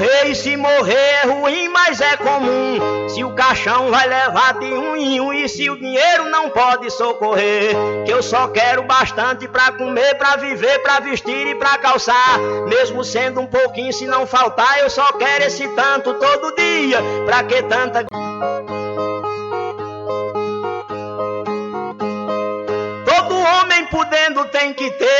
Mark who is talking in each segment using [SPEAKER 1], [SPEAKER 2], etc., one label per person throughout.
[SPEAKER 1] Morrer e se morrer é ruim, mas é comum. Se o caixão vai levar de um em um e se o dinheiro não pode socorrer, que eu só quero bastante pra comer, pra viver, pra vestir e pra calçar. Mesmo sendo um pouquinho, se não faltar, eu só quero esse tanto todo dia. Pra que tanta podendo tem que ter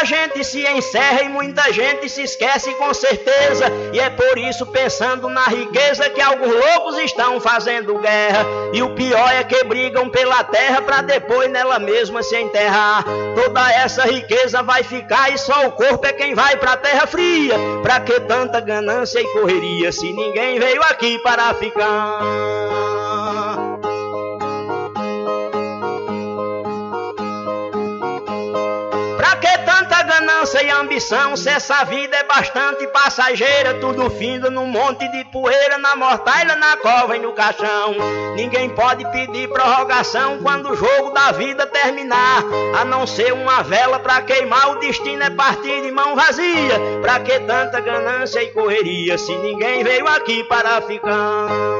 [SPEAKER 1] A gente se encerra e muita gente se esquece com certeza. E é por isso, pensando na riqueza, que alguns loucos estão fazendo guerra. E o pior é que brigam pela terra para depois nela mesma se enterrar. Toda essa riqueza vai ficar e só o corpo é quem vai pra terra fria. Pra que tanta ganância e correria se ninguém veio aqui para ficar? Ganância e ambição, se essa vida é bastante passageira, tudo findo num monte de poeira, na mortalha, na cova e no caixão. Ninguém pode pedir prorrogação quando o jogo da vida terminar, a não ser uma vela pra queimar, o destino é partir de mão vazia. Pra que tanta ganância e correria, se ninguém veio aqui para ficar?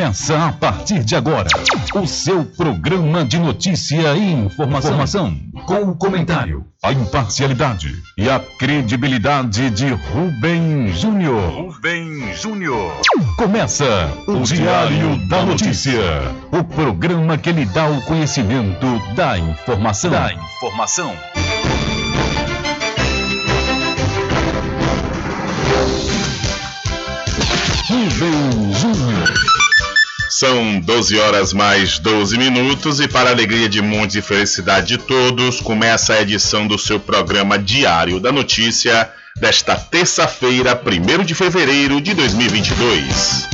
[SPEAKER 2] Começa a partir de agora o seu programa de notícia e informação, informação com o comentário, a imparcialidade e a credibilidade de Rubem Júnior. Rubem Júnior. Começa o, o Diário da Notícia, o programa que lhe dá o conhecimento da informação. Da informação.
[SPEAKER 3] Rubem Júnior. São 12 horas mais 12 minutos e para a alegria de muitos e felicidade de todos, começa a edição do seu programa Diário da Notícia desta terça-feira, 1 de fevereiro de 2022.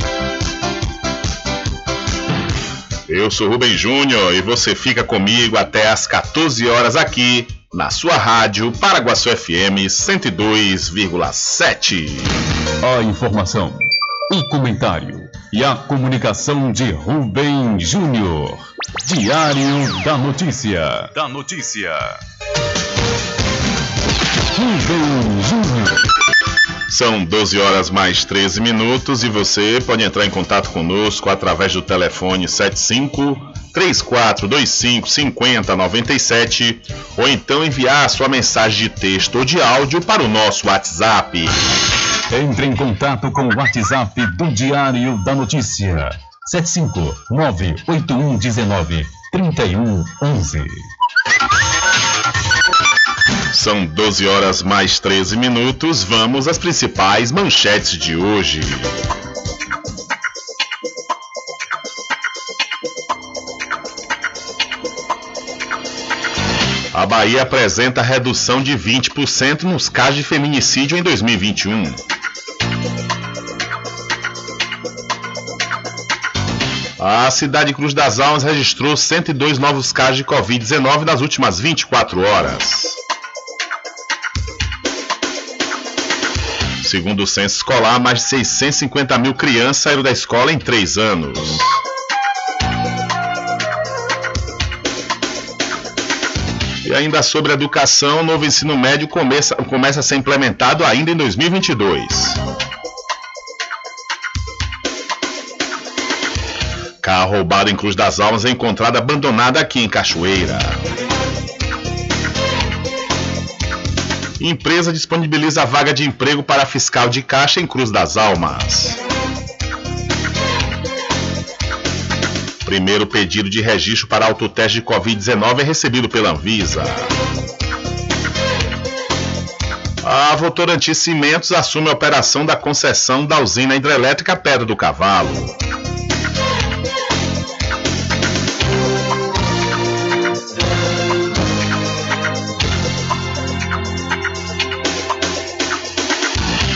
[SPEAKER 3] Eu sou Rubem Júnior e você fica comigo até às 14 horas aqui na sua rádio Paraguaçu FM 102,7.
[SPEAKER 2] A informação o comentário e a comunicação de Rubem Júnior. Diário da Notícia. Da Notícia.
[SPEAKER 3] Rubem Júnior. São 12 horas mais 13 minutos e você pode entrar em contato conosco através do telefone 75 3425 5097 ou então enviar sua mensagem de texto ou de áudio para o nosso WhatsApp
[SPEAKER 2] Entre em contato com o WhatsApp do Diário da Notícia. 759-8119-3111.
[SPEAKER 3] São 12 horas mais 13 minutos. Vamos às principais manchetes de hoje. A Bahia apresenta redução de 20% nos casos de feminicídio em 2021. A cidade de Cruz das Almas registrou 102 novos casos de Covid-19 nas últimas 24 horas. Segundo o censo escolar, mais de 650 mil crianças saíram da escola em três anos. E ainda sobre educação, o novo ensino médio começa, começa a ser implementado ainda em 2022. Carro roubado em Cruz das Almas é encontrado abandonado aqui em Cachoeira. Empresa disponibiliza vaga de emprego para fiscal de caixa em Cruz das Almas. Primeiro pedido de registro para autoteste de Covid-19 é recebido pela Anvisa. A Votorantim Cimentos assume a operação da concessão da usina hidrelétrica Pedra do Cavalo.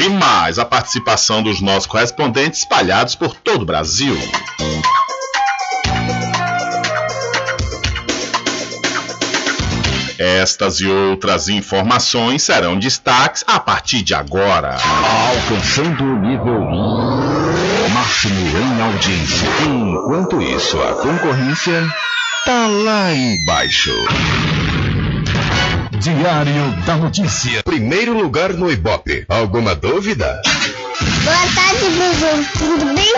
[SPEAKER 3] E mais a participação dos nossos correspondentes espalhados por todo o Brasil. Estas e outras informações serão destaques a partir de agora.
[SPEAKER 4] Alcançando o nível máximo em audiência. Enquanto isso, a concorrência tá lá embaixo.
[SPEAKER 2] Diário da Notícia.
[SPEAKER 4] Primeiro lugar no Ibope. Alguma dúvida?
[SPEAKER 5] Boa tarde, Bruno. Tudo bem?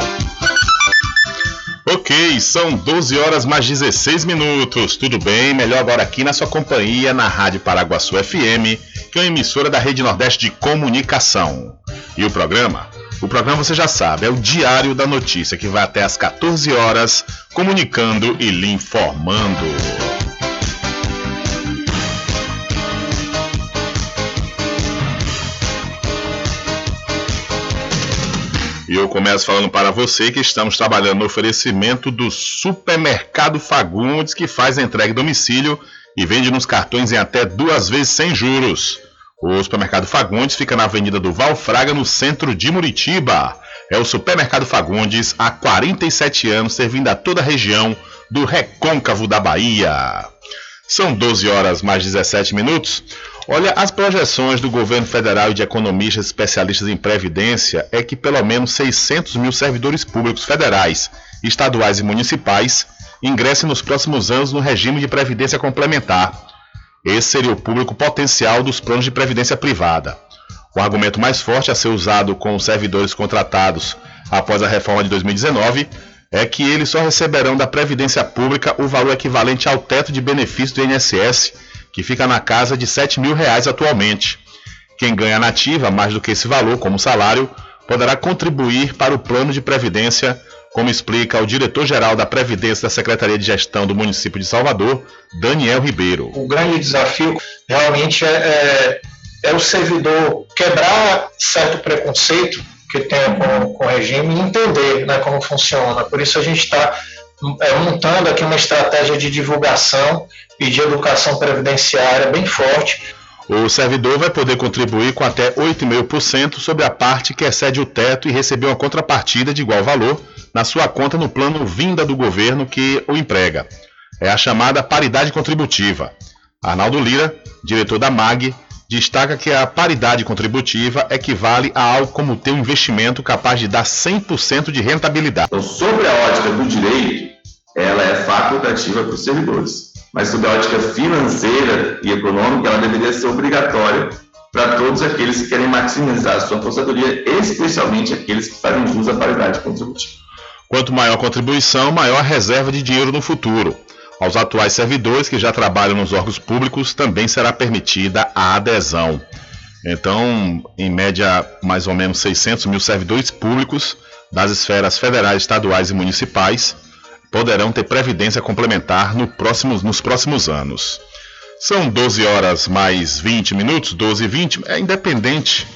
[SPEAKER 3] Ok, são 12 horas mais 16 minutos. Tudo bem? Melhor agora aqui na sua companhia, na Rádio Paraguaçu FM, que é uma emissora da Rede Nordeste de Comunicação. E o programa? O programa você já sabe, é o Diário da Notícia, que vai até às 14 horas, comunicando e lhe informando. E eu começo falando para você que estamos trabalhando no oferecimento do Supermercado Fagundes, que faz entrega em domicílio e vende nos cartões em até duas vezes sem juros. O Supermercado Fagundes fica na Avenida do Valfraga, no centro de Muritiba. É o Supermercado Fagundes há 47 anos, servindo a toda a região do recôncavo da Bahia. São 12 horas mais 17 minutos. Olha, as projeções do governo federal e de economistas especialistas em previdência é que pelo menos 600 mil servidores públicos federais, estaduais e municipais ingressem nos próximos anos no regime de previdência complementar. Esse seria o público potencial dos planos de previdência privada. O argumento mais forte a ser usado com os servidores contratados após a reforma de 2019 é que eles só receberão da Previdência Pública o valor equivalente ao teto de benefício do INSS, que fica na casa de 7 mil reais atualmente. Quem ganha nativa mais do que esse valor como salário poderá contribuir para o plano de previdência, como explica o diretor-geral da Previdência da Secretaria de Gestão do município de Salvador, Daniel Ribeiro.
[SPEAKER 6] O grande desafio realmente é, é, é o servidor quebrar certo preconceito que tem com, com o regime e entender né, como funciona. Por isso a gente está é, montando aqui uma estratégia de divulgação e de educação previdenciária bem forte.
[SPEAKER 3] O servidor vai poder contribuir com até 8,5% sobre a parte que excede o teto e receber uma contrapartida de igual valor na sua conta no plano vinda do governo que o emprega. É a chamada paridade contributiva. Arnaldo Lira, diretor da MAG, destaca que a paridade contributiva equivale a algo como ter um investimento capaz de dar 100% de rentabilidade.
[SPEAKER 7] Então, sobre a ótica do direito, ela é facultativa para os servidores. Mas sob a ótica financeira e econômica, ela deveria ser obrigatória para todos aqueles que querem maximizar a sua aposentadoria, especialmente aqueles que fazem jus à paridade contributiva.
[SPEAKER 3] Quanto maior a contribuição, maior a reserva de dinheiro no futuro. Aos atuais servidores que já trabalham nos órgãos públicos também será permitida a adesão. Então, em média, mais ou menos 600 mil servidores públicos das esferas federais, estaduais e municipais poderão ter previdência complementar no próximos, nos próximos anos. São 12 horas mais 20 minutos, 12 e 20, é independente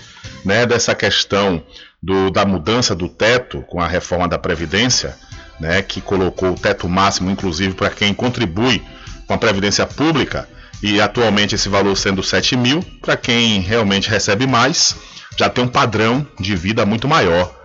[SPEAKER 3] né, dessa questão do, da mudança do teto com a reforma da Previdência, né, que colocou o teto máximo, inclusive, para quem contribui com a Previdência Pública, e atualmente esse valor sendo 7 mil, para quem realmente recebe mais, já tem um padrão de vida muito maior.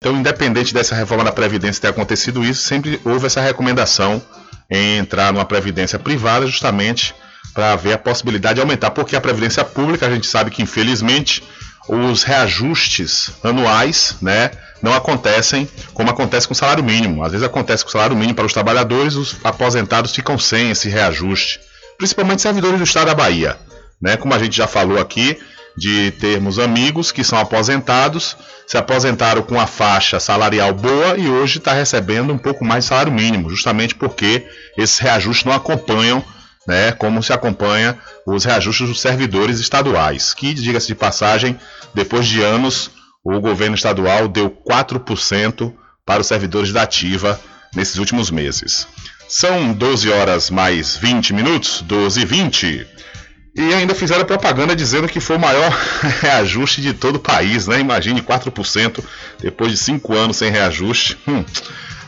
[SPEAKER 3] Então, independente dessa reforma da Previdência ter acontecido isso, sempre houve essa recomendação em entrar numa Previdência privada, justamente para ver a possibilidade de aumentar, porque a Previdência Pública, a gente sabe que infelizmente os reajustes anuais, né, não acontecem como acontece com o salário mínimo. Às vezes acontece com o salário mínimo para os trabalhadores, os aposentados ficam sem esse reajuste, principalmente servidores do estado da Bahia, né? Como a gente já falou aqui, de termos amigos que são aposentados, se aposentaram com a faixa salarial boa e hoje está recebendo um pouco mais de salário mínimo, justamente porque esses reajustes não acompanham né, como se acompanha os reajustes dos servidores estaduais, que, diga-se de passagem, depois de anos, o governo estadual deu 4% para os servidores da ativa nesses últimos meses. São 12 horas mais 20 minutos, 12 e 20. E ainda fizeram propaganda dizendo que foi o maior reajuste de todo o país, né? Imagine 4% depois de 5 anos sem reajuste. Hum.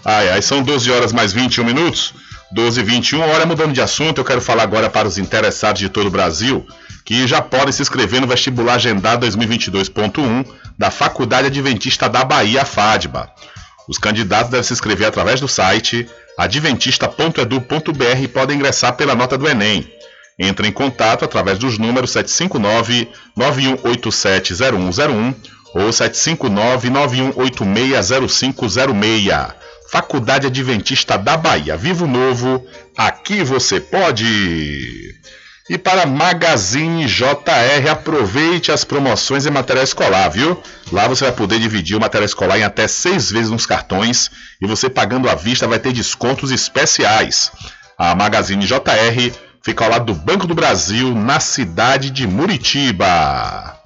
[SPEAKER 3] Ai, ai, são 12 horas mais 21 minutos. 12 e 21. Hora mudando de assunto, eu quero falar agora para os interessados de todo o Brasil que já podem se inscrever no vestibular agendado 2022.1 da Faculdade Adventista da Bahia, FADBA. Os candidatos devem se inscrever através do site adventista.edu.br e podem ingressar pela nota do Enem. Entre em contato através dos números 759-9187-0101 ou 759-9186-0506. Faculdade Adventista da Bahia. Vivo Novo, aqui você pode! E para Magazine JR, aproveite as promoções em material escolar, viu? Lá você vai poder dividir o material escolar em até seis vezes nos cartões e você pagando à vista vai ter descontos especiais. A Magazine JR fica ao lado do Banco do Brasil, na cidade de Muritiba.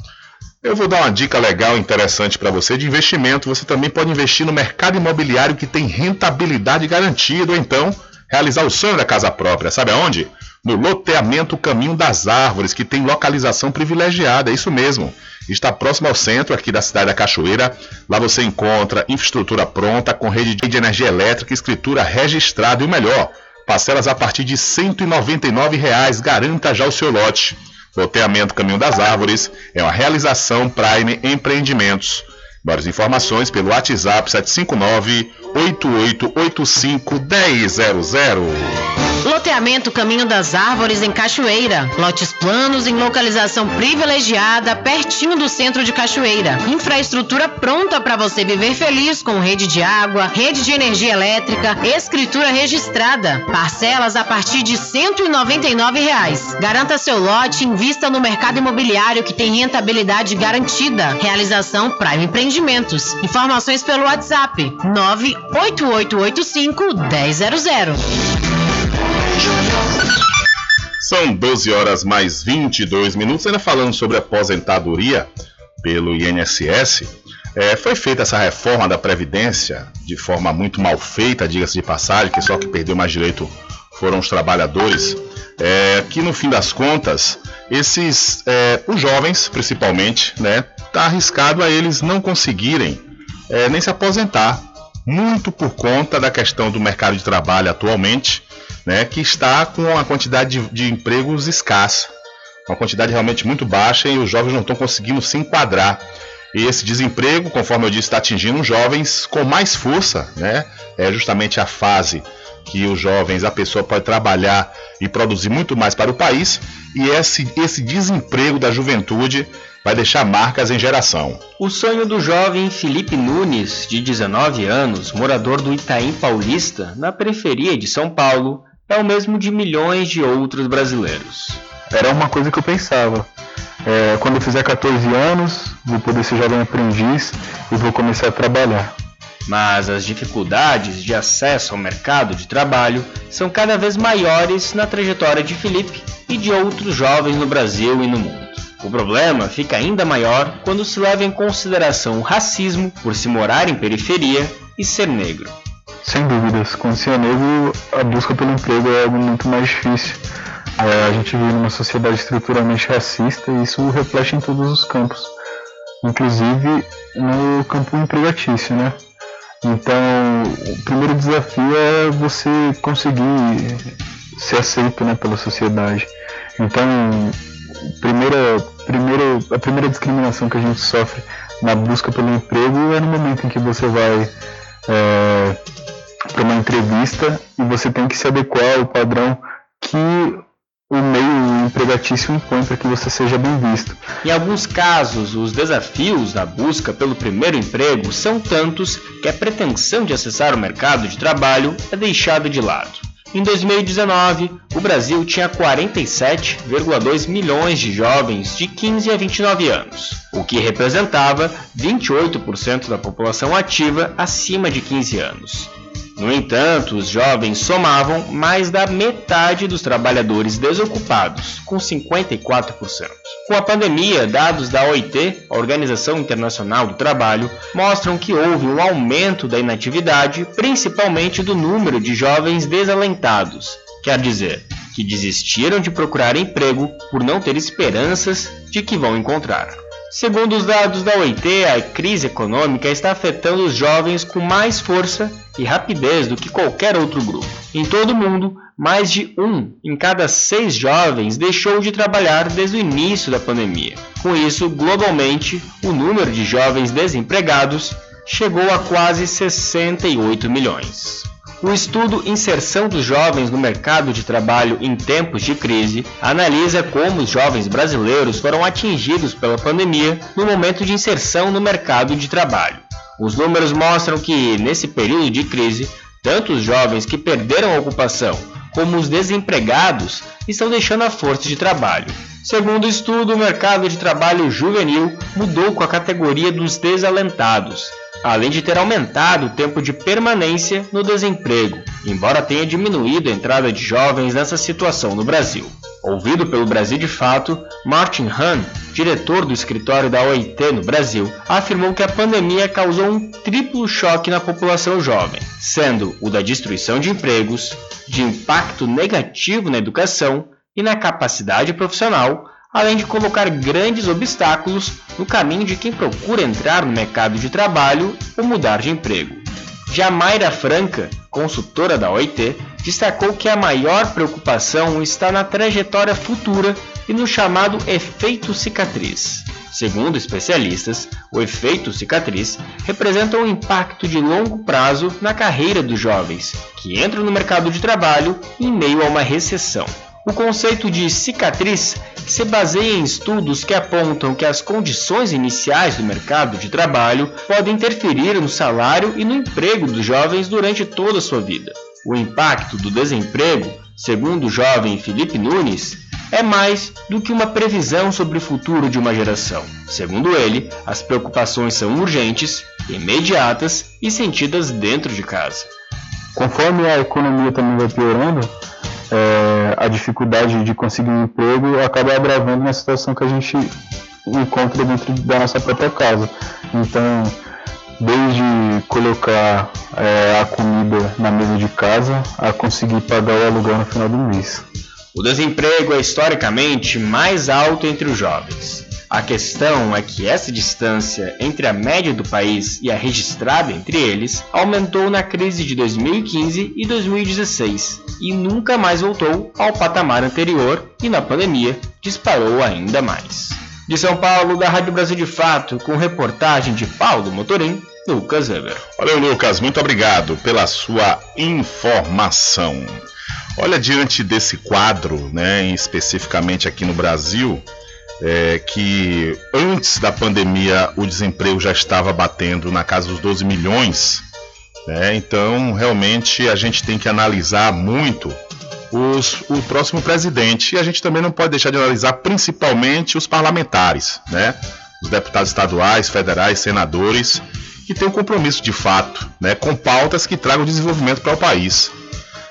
[SPEAKER 3] Eu vou dar uma dica legal, interessante para você de investimento. Você também pode investir no mercado imobiliário que tem rentabilidade garantida, ou então realizar o sonho da casa própria. Sabe aonde? No loteamento Caminho das Árvores, que tem localização privilegiada, é isso mesmo. Está próximo ao centro aqui da cidade da Cachoeira. Lá você encontra infraestrutura pronta, com rede de energia elétrica, escritura registrada e o melhor, parcelas a partir de 199 reais. Garanta já o seu lote. Loteamento Caminho das Árvores é uma realização Prime Empreendimentos. Várias informações pelo WhatsApp 759 8885 1000.
[SPEAKER 8] Loteamento Caminho das Árvores em Cachoeira. Lotes planos em localização privilegiada, pertinho do centro de Cachoeira. Infraestrutura pronta para você viver feliz com rede de água, rede de energia elétrica, escritura registrada. Parcelas a partir de 199 reais. Garanta seu lote invista no mercado imobiliário que tem rentabilidade garantida. Realização Prime Empreendimentos. Informações pelo WhatsApp 98885 1000.
[SPEAKER 3] São 12 horas mais 22 minutos. Ainda falando sobre aposentadoria pelo INSS, é, foi feita essa reforma da Previdência de forma muito mal feita, diga-se de passagem, que só que perdeu mais direito foram os trabalhadores. É, que no fim das contas, esses, é, os jovens principalmente, né, tá arriscado a eles não conseguirem é, nem se aposentar, muito por conta da questão do mercado de trabalho atualmente né, que está com uma quantidade de, de empregos escassa, uma quantidade realmente muito baixa e os jovens não estão conseguindo se enquadrar. E esse desemprego, conforme eu disse, está atingindo os jovens com mais força, né? É justamente a fase que os jovens, a pessoa pode trabalhar e produzir muito mais para o país, e esse, esse desemprego da juventude vai deixar marcas em geração.
[SPEAKER 9] O sonho do jovem Felipe Nunes, de 19 anos, morador do Itaim Paulista, na periferia de São Paulo, é o mesmo de milhões de outros brasileiros.
[SPEAKER 10] Era uma coisa que eu pensava. É, quando eu fizer 14 anos, vou poder ser jovem aprendiz e vou começar a trabalhar.
[SPEAKER 9] Mas as dificuldades de acesso ao mercado de trabalho são cada vez maiores na trajetória de Felipe e de outros jovens no Brasil e no mundo. O problema fica ainda maior quando se leva em consideração o racismo por se morar em periferia e ser negro.
[SPEAKER 10] Sem dúvidas, quando se é negro, a busca pelo emprego é algo muito mais difícil. É, a gente vive numa sociedade estruturalmente racista e isso reflete em todos os campos, inclusive no campo empregatício, né? Então, o primeiro desafio é você conseguir ser aceito né, pela sociedade. Então, primeira, primeira, a primeira discriminação que a gente sofre na busca pelo emprego é no momento em que você vai é, para uma entrevista e você tem que se adequar ao padrão que o meio empregatício impõe para que você seja bem visto.
[SPEAKER 9] Em alguns casos, os desafios na busca pelo primeiro emprego são tantos que a pretensão de acessar o mercado de trabalho é deixada de lado. Em 2019, o Brasil tinha 47,2 milhões de jovens de 15 a 29 anos, o que representava 28% da população ativa acima de 15 anos. No entanto, os jovens somavam mais da metade dos trabalhadores desocupados, com 54%. Com a pandemia, dados da OIT, a Organização Internacional do Trabalho, mostram que houve um aumento da inatividade, principalmente do número de jovens desalentados, quer dizer, que desistiram de procurar emprego por não ter esperanças de que vão encontrar. Segundo os dados da OIT, a crise econômica está afetando os jovens com mais força e rapidez do que qualquer outro grupo. Em todo o mundo, mais de um em cada seis jovens deixou de trabalhar desde o início da pandemia. Com isso, globalmente, o número de jovens desempregados chegou a quase 68 milhões. O estudo Inserção dos Jovens no Mercado de Trabalho em Tempos de Crise analisa como os jovens brasileiros foram atingidos pela pandemia no momento de inserção no mercado de trabalho. Os números mostram que, nesse período de crise, tanto os jovens que perderam a ocupação como os desempregados estão deixando a força de trabalho. Segundo o estudo, o mercado de trabalho juvenil mudou com a categoria dos desalentados, além de ter aumentado o tempo de permanência no desemprego, embora tenha diminuído a entrada de jovens nessa situação no Brasil. Ouvido pelo Brasil de Fato, Martin Hahn, diretor do escritório da OIT no Brasil, afirmou que a pandemia causou um triplo choque na população jovem, sendo o da destruição de empregos, de impacto negativo na educação e na capacidade profissional, além de colocar grandes obstáculos no caminho de quem procura entrar no mercado de trabalho ou mudar de emprego. Já Mayra Franca, consultora da OIT, destacou que a maior preocupação está na trajetória futura e no chamado efeito cicatriz. Segundo especialistas, o efeito cicatriz representa um impacto de longo prazo na carreira dos jovens que entram no mercado de trabalho em meio a uma recessão. O conceito de cicatriz se baseia em estudos que apontam que as condições iniciais do mercado de trabalho podem interferir no salário e no emprego dos jovens durante toda a sua vida. O impacto do desemprego, segundo o jovem Felipe Nunes, é mais do que uma previsão sobre o futuro de uma geração. Segundo ele, as preocupações são urgentes, imediatas e sentidas dentro de casa.
[SPEAKER 10] Conforme a economia também vai piorando, é, a dificuldade de conseguir um emprego acaba agravando uma situação que a gente encontra dentro da nossa própria casa. Então, desde colocar é, a comida na mesa de casa a conseguir pagar o aluguel no final do mês.
[SPEAKER 9] O desemprego é historicamente mais alto entre os jovens. A questão é que essa distância entre a média do país e a registrada entre eles aumentou na crise de 2015 e 2016 e nunca mais voltou ao patamar anterior e na pandemia disparou ainda mais. De São Paulo, da Rádio Brasil de Fato, com reportagem de Paulo Motorim, Lucas Weber.
[SPEAKER 3] Valeu, Lucas, muito obrigado pela sua informação. Olha, diante desse quadro, né, especificamente aqui no Brasil, é, que antes da pandemia o desemprego já estava batendo na casa dos 12 milhões, né? então realmente a gente tem que analisar muito os, o próximo presidente e a gente também não pode deixar de analisar principalmente os parlamentares, né? os deputados estaduais, federais, senadores, que têm um compromisso de fato né? com pautas que tragam desenvolvimento para o país.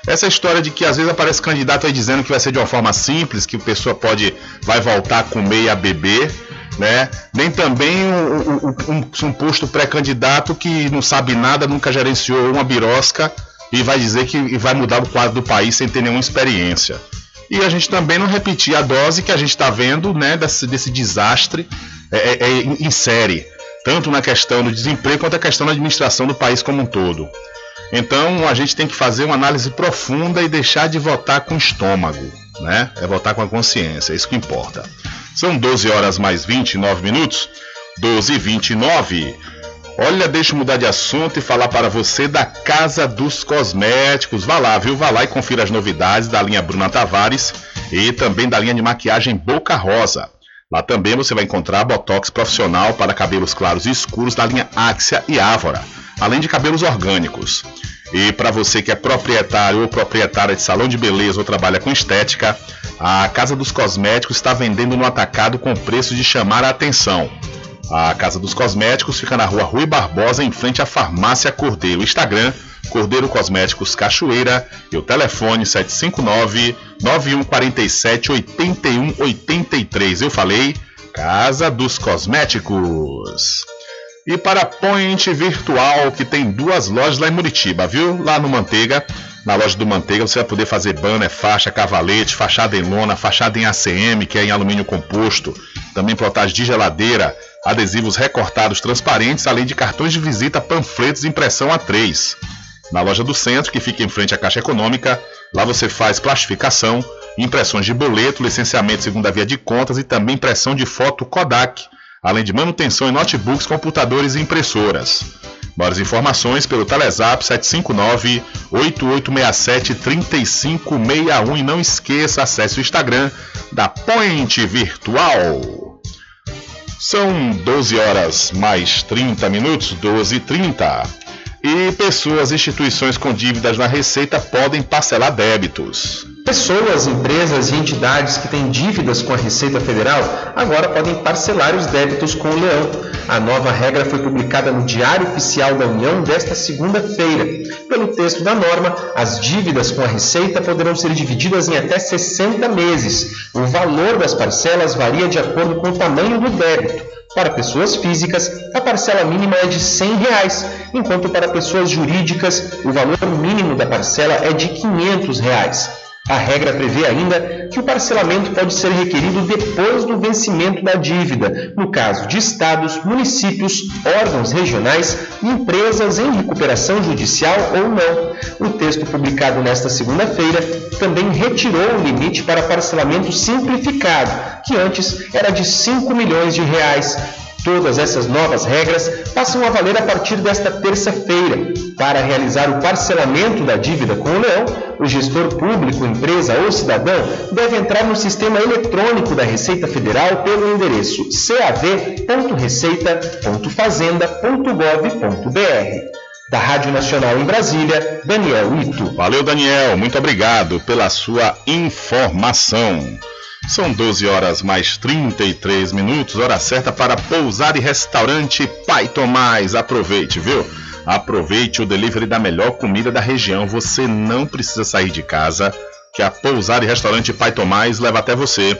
[SPEAKER 3] Essa história de que às vezes aparece candidato aí dizendo que vai ser de uma forma simples, que a pessoa pode vai voltar a comer e a beber, né? Nem também um, um, um posto pré-candidato que não sabe nada, nunca gerenciou uma birosca e vai dizer que vai mudar o quadro do país sem ter nenhuma experiência. E a gente também não repetir a dose que a gente está vendo né, desse, desse desastre é, é, é, em série, tanto na questão do desemprego quanto na questão da administração do país como um todo. Então a gente tem que fazer uma análise profunda e deixar de votar com o estômago, né? É votar com a consciência, é isso que importa. São 12 horas mais 29 minutos. 12 e 29. Olha, deixa eu mudar de assunto e falar para você da Casa dos Cosméticos. Vá lá, viu? Vá lá e confira as novidades da linha Bruna Tavares e também da linha de maquiagem Boca Rosa. Lá também você vai encontrar botox profissional para cabelos claros e escuros da linha Axia e Ávora além de cabelos orgânicos. E para você que é proprietário ou proprietária de salão de beleza ou trabalha com estética, a Casa dos Cosméticos está vendendo no atacado com preço de chamar a atenção. A Casa dos Cosméticos fica na rua Rui Barbosa, em frente à Farmácia Cordeiro. Instagram, Cordeiro Cosméticos Cachoeira e o telefone 759 9147 8183. Eu falei, Casa dos Cosméticos. E para a Point Virtual, que tem duas lojas lá em Muritiba, viu? Lá no Manteiga, na loja do Manteiga, você vai poder fazer banner, faixa, cavalete, fachada em lona, fachada em ACM, que é em alumínio composto, também plotagem de geladeira, adesivos recortados transparentes, além de cartões de visita, panfletos e impressão A3. Na loja do centro, que fica em frente à Caixa Econômica, lá você faz plastificação, impressões de boleto, licenciamento segunda via de contas e também impressão de foto Kodak além de manutenção em notebooks, computadores e impressoras. Maiores informações pelo Telezap 759-8867-3561 e não esqueça, acesse o Instagram da Point Virtual. São 12 horas mais 30 minutos, 12 e 30. E pessoas e instituições com dívidas na Receita podem parcelar débitos.
[SPEAKER 11] Pessoas, empresas e entidades que têm dívidas com a Receita Federal agora podem parcelar os débitos com o Leão. A nova regra foi publicada no Diário Oficial da União desta segunda-feira. Pelo texto da norma, as dívidas com a Receita poderão ser divididas em até 60 meses. O valor das parcelas varia de acordo com o tamanho do débito. Para pessoas físicas, a parcela mínima é de 100 reais, enquanto para pessoas jurídicas, o valor mínimo da parcela é de 500 reais. A regra prevê ainda que o parcelamento pode ser requerido depois do vencimento da dívida, no caso de estados, municípios, órgãos regionais e empresas em recuperação judicial ou não. O texto publicado nesta segunda-feira também retirou o limite para parcelamento simplificado, que antes era de 5 milhões de reais, Todas essas novas regras passam a valer a partir desta terça-feira. Para realizar o parcelamento da dívida com o Leão, o gestor público, empresa ou cidadão deve entrar no sistema eletrônico da Receita Federal pelo endereço cav.receita.fazenda.gov.br. Da Rádio Nacional em Brasília, Daniel Ito.
[SPEAKER 3] Valeu, Daniel. Muito obrigado pela sua informação. São 12 horas mais 33 minutos, hora certa para pousar e restaurante Pai Tomás. Aproveite, viu? Aproveite o delivery da melhor comida da região. Você não precisa sair de casa, que a pousar e restaurante Pai Tomás leva até você.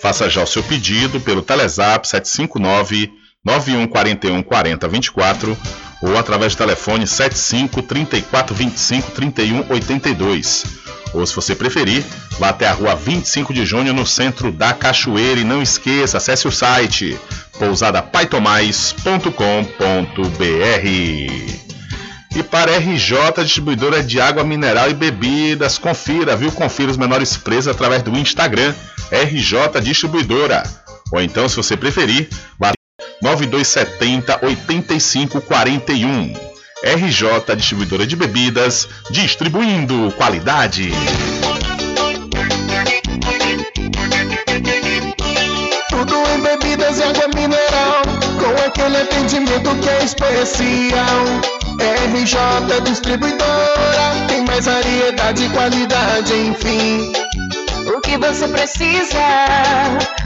[SPEAKER 3] Faça já o seu pedido pelo Telezap 759 9141 4024 ou através do telefone 75 34 25 31 82. Ou se você preferir, vá até a rua 25 de junho no centro da Cachoeira e não esqueça, acesse o site pousadapaitomais.com.br. E para RJ Distribuidora de Água Mineral e Bebidas, confira, viu? Confira os menores preços através do Instagram RJ Distribuidora. Ou então, se você preferir, vá 9270 8541. RJ Distribuidora de Bebidas, distribuindo qualidade.
[SPEAKER 12] Tudo em bebidas e água mineral, com aquele atendimento que é especial. RJ Distribuidora, tem mais variedade e qualidade, enfim.
[SPEAKER 13] O que você precisa?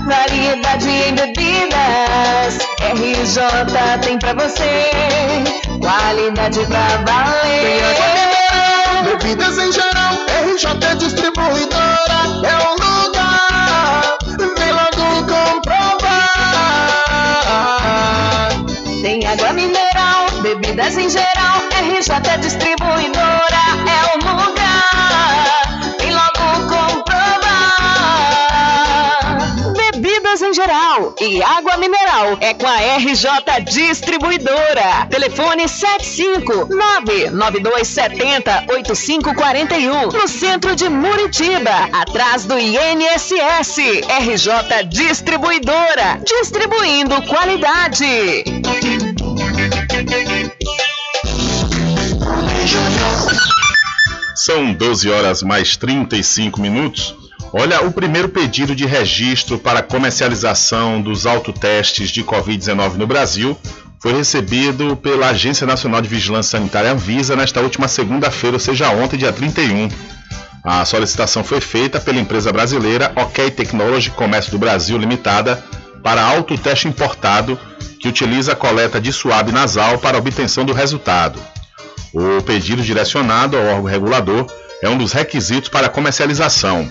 [SPEAKER 13] Variedade em bebidas. RJ tem pra você. Qualidade pra valer.
[SPEAKER 12] bebidas em geral. RJ Distribuidora é o lugar. Vem logo comprovar.
[SPEAKER 13] Tem água mineral, bebidas em geral. RJ Distribuidora e água mineral é com a RJ Distribuidora. Telefone 75992708541 no centro de Muritiba, atrás do INSS. RJ Distribuidora, distribuindo qualidade.
[SPEAKER 3] São 12 horas mais 35 minutos. Olha, o primeiro pedido de registro para comercialização dos autotestes de Covid-19 no Brasil foi recebido pela Agência Nacional de Vigilância Sanitária Anvisa nesta última segunda-feira, ou seja, ontem, dia 31. A solicitação foi feita pela empresa brasileira OK Technology Comércio do Brasil Limitada para autoteste importado que utiliza a coleta de suave nasal para obtenção do resultado. O pedido direcionado ao órgão regulador é um dos requisitos para comercialização.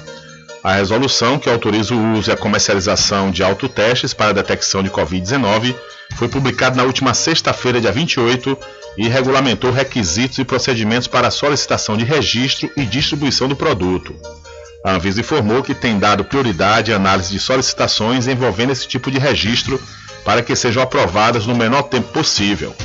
[SPEAKER 3] A resolução que autoriza o uso e a comercialização de autotestes para a detecção de Covid-19 foi publicada na última sexta-feira, dia 28, e regulamentou requisitos e procedimentos para a solicitação de registro e distribuição do produto. A Anvisa informou que tem dado prioridade à análise de solicitações envolvendo esse tipo de registro para que sejam aprovadas no menor tempo possível.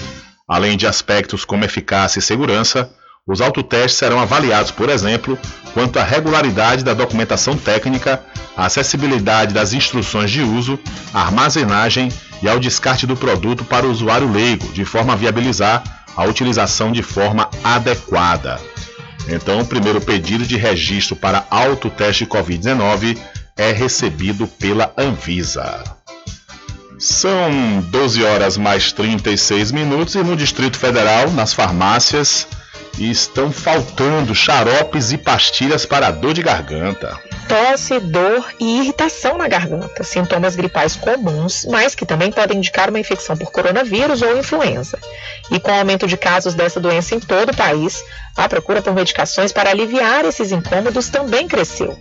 [SPEAKER 3] Além de aspectos como eficácia e segurança, os autotestes serão avaliados, por exemplo, quanto à regularidade da documentação técnica, a acessibilidade das instruções de uso, a armazenagem e ao descarte do produto para o usuário leigo, de forma a viabilizar a utilização de forma adequada. Então, o primeiro pedido de registro para autoteste Covid-19 é recebido pela Anvisa. São 12 horas mais 36 minutos e no Distrito Federal, nas farmácias, estão faltando xaropes e pastilhas para dor de garganta.
[SPEAKER 14] Tosse, dor e irritação na garganta, sintomas gripais comuns, mas que também podem indicar uma infecção por coronavírus ou influenza. E com o aumento de casos dessa doença em todo o país, a procura por medicações para aliviar esses incômodos também cresceu.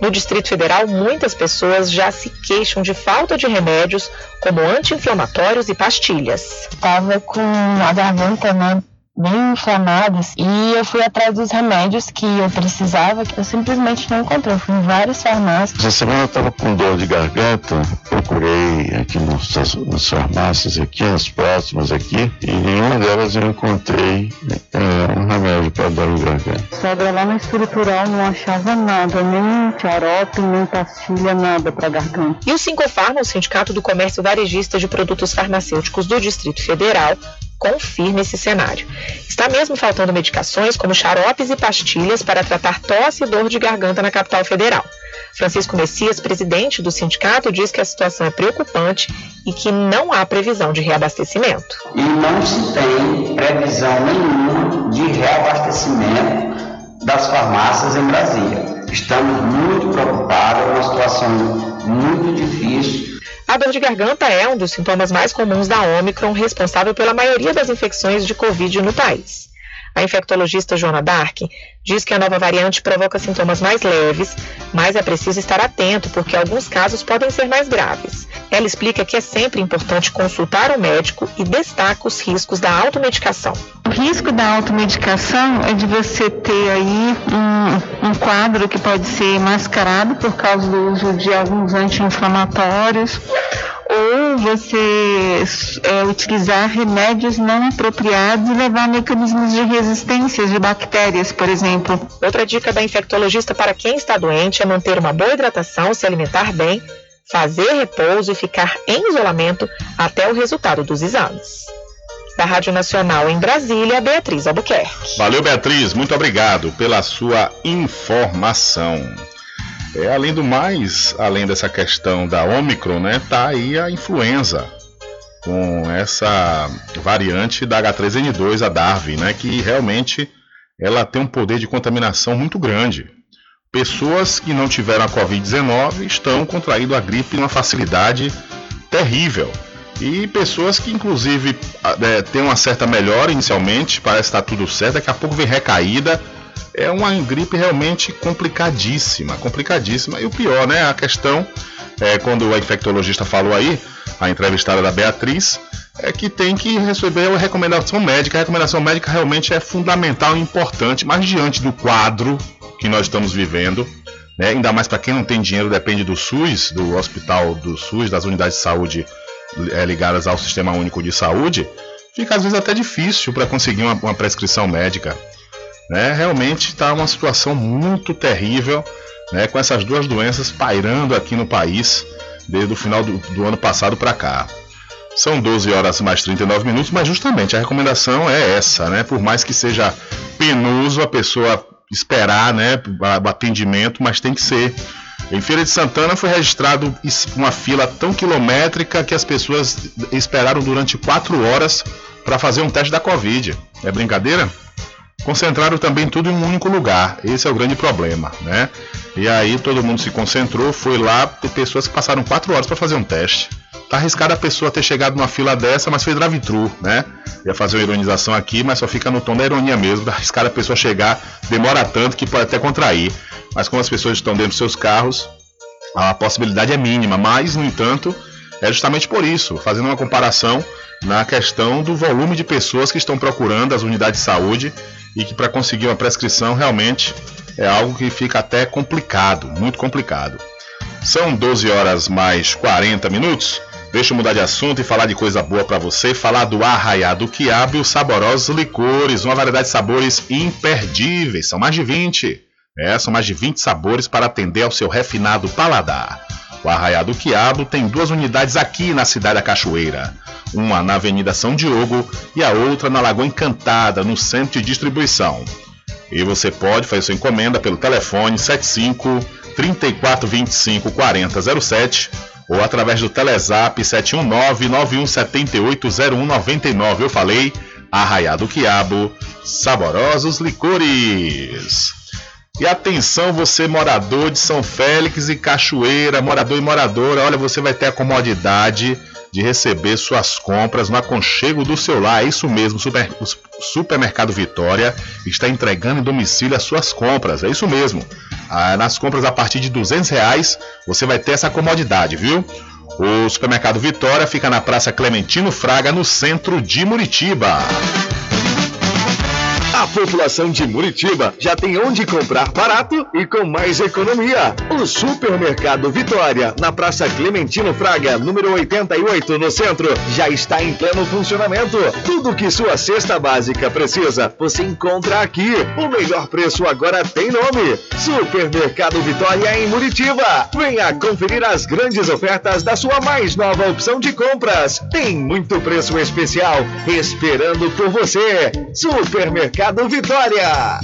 [SPEAKER 14] No Distrito Federal, muitas pessoas já se queixam de falta de remédios, como anti-inflamatórios e pastilhas.
[SPEAKER 15] Estava com a garganta né, bem inflamadas e eu fui atrás dos remédios que eu precisava, que eu simplesmente não encontrei. Eu fui em várias farmácias.
[SPEAKER 16] Essa semana eu estava com dor de garganta, procurei aqui nas, nas farmácias aqui, nas próximas aqui, e nenhuma delas eu encontrei é, um remédio para dor de garganta.
[SPEAKER 15] Sogra lá na estrutural não achava nada, nem xarope, nem pastilha, nada para garganta.
[SPEAKER 14] E o Sincofarma, o Sindicato do Comércio Varejista de Produtos Farmacêuticos do Distrito Federal, confirma esse cenário. Está mesmo faltando medicações como xaropes e pastilhas para tratar tosse e dor de garganta na capital federal. Francisco Messias, presidente do sindicato, diz que a situação é preocupante e que não há previsão de reabastecimento.
[SPEAKER 17] E não se tem previsão nenhuma de reabastecimento das farmácias em Brasília. Estamos muito preocupados, é uma situação muito difícil.
[SPEAKER 14] A dor de garganta é um dos sintomas mais comuns da Omicron, responsável pela maioria das infecções de Covid no país. A infectologista Joana Dark diz que a nova variante provoca sintomas mais leves, mas é preciso estar atento porque alguns casos podem ser mais graves. Ela explica que é sempre importante consultar o médico e destaca os riscos da automedicação.
[SPEAKER 15] O risco da automedicação é de você ter aí um, um quadro que pode ser mascarado por causa do uso de alguns anti-inflamatórios ou você é, utilizar remédios não apropriados e levar mecanismos de resistência de bactérias, por exemplo.
[SPEAKER 14] Outra dica da infectologista para quem está doente é manter uma boa hidratação, se alimentar bem, fazer repouso e ficar em isolamento até o resultado dos exames. Da Rádio Nacional em Brasília, Beatriz Albuquerque.
[SPEAKER 3] Valeu, Beatriz, muito obrigado pela sua informação. É, além do mais, além dessa questão da Omicron, né, tá aí a influenza com essa variante da H3N2, a Darwin, né, que realmente ela tem um poder de contaminação muito grande. Pessoas que não tiveram a Covid-19 estão contraindo a gripe uma facilidade terrível. E pessoas que, inclusive, é, têm uma certa melhora inicialmente, parece estar tudo certo, daqui a pouco vem recaída é uma gripe realmente complicadíssima, complicadíssima. E o pior, né? A questão, é, quando a infectologista falou aí, a entrevistada da Beatriz, é que tem que receber a recomendação médica. A recomendação médica realmente é fundamental e importante, mas diante do quadro que nós estamos vivendo, né, ainda mais para quem não tem dinheiro, depende do SUS, do hospital do SUS, das unidades de saúde é, ligadas ao Sistema Único de Saúde, fica às vezes até difícil para conseguir uma, uma, prescrição médica. Né? Realmente está uma situação muito terrível, né, com essas duas doenças pairando aqui no país desde o final do, do ano passado para cá. São 12 horas mais 39 minutos, mas justamente a recomendação é essa, né? Por mais que seja penoso a pessoa esperar, né, o atendimento, mas tem que ser. Em Feira de Santana foi registrado uma fila tão quilométrica que as pessoas esperaram durante quatro horas para fazer um teste da Covid. É brincadeira? Concentraram também tudo em um único lugar. Esse é o grande problema, né? E aí todo mundo se concentrou, foi lá, pessoas que passaram quatro horas para fazer um teste. Tá arriscado a pessoa ter chegado numa fila dessa, mas foi drive-thru, né? Ia fazer uma ironização aqui, mas só fica no tom da ironia mesmo. Tá arriscado a pessoa chegar, demora tanto que pode até contrair. Mas como as pessoas estão dentro dos seus carros, a possibilidade é mínima. Mas, no entanto, é justamente por isso, fazendo uma comparação na questão do volume de pessoas que estão procurando as unidades de saúde e que para conseguir uma prescrição realmente é algo que fica até complicado, muito complicado. São 12 horas mais 40 minutos. Deixa eu mudar de assunto e falar de coisa boa para você, falar do Arraiado Quiabo e os saborosos licores, uma variedade de sabores imperdíveis, são mais de 20. É, são mais de 20 sabores para atender ao seu refinado paladar. O Arraiado Quiabo tem duas unidades aqui na cidade da Cachoeira. Uma na Avenida São Diogo e a outra na Lagoa Encantada, no centro de distribuição. E você pode fazer sua encomenda pelo telefone 75 3425 4007 ou através do Telezap 719 91780199. Eu falei, Arraiado Quiabo, saborosos licores. E atenção, você morador de São Félix e Cachoeira, morador e moradora, olha, você vai ter a comodidade de receber suas compras no aconchego do seu lar. É isso mesmo, super, o Supermercado Vitória está entregando em domicílio as suas compras. É isso mesmo. Ah, nas compras a partir de 200 reais você vai ter essa comodidade, viu? O Supermercado Vitória fica na Praça Clementino Fraga, no centro de Muritiba.
[SPEAKER 4] A população de Muritiba já tem onde comprar barato e com mais economia. O Supermercado Vitória, na Praça Clementino Fraga, número 88, no centro, já está em pleno funcionamento. Tudo que sua cesta básica precisa, você encontra aqui. O melhor preço agora tem nome: Supermercado Vitória em Muritiba. Venha conferir as grandes ofertas da sua mais nova opção de compras. Tem muito preço especial esperando por você. Supermercado do Vitória.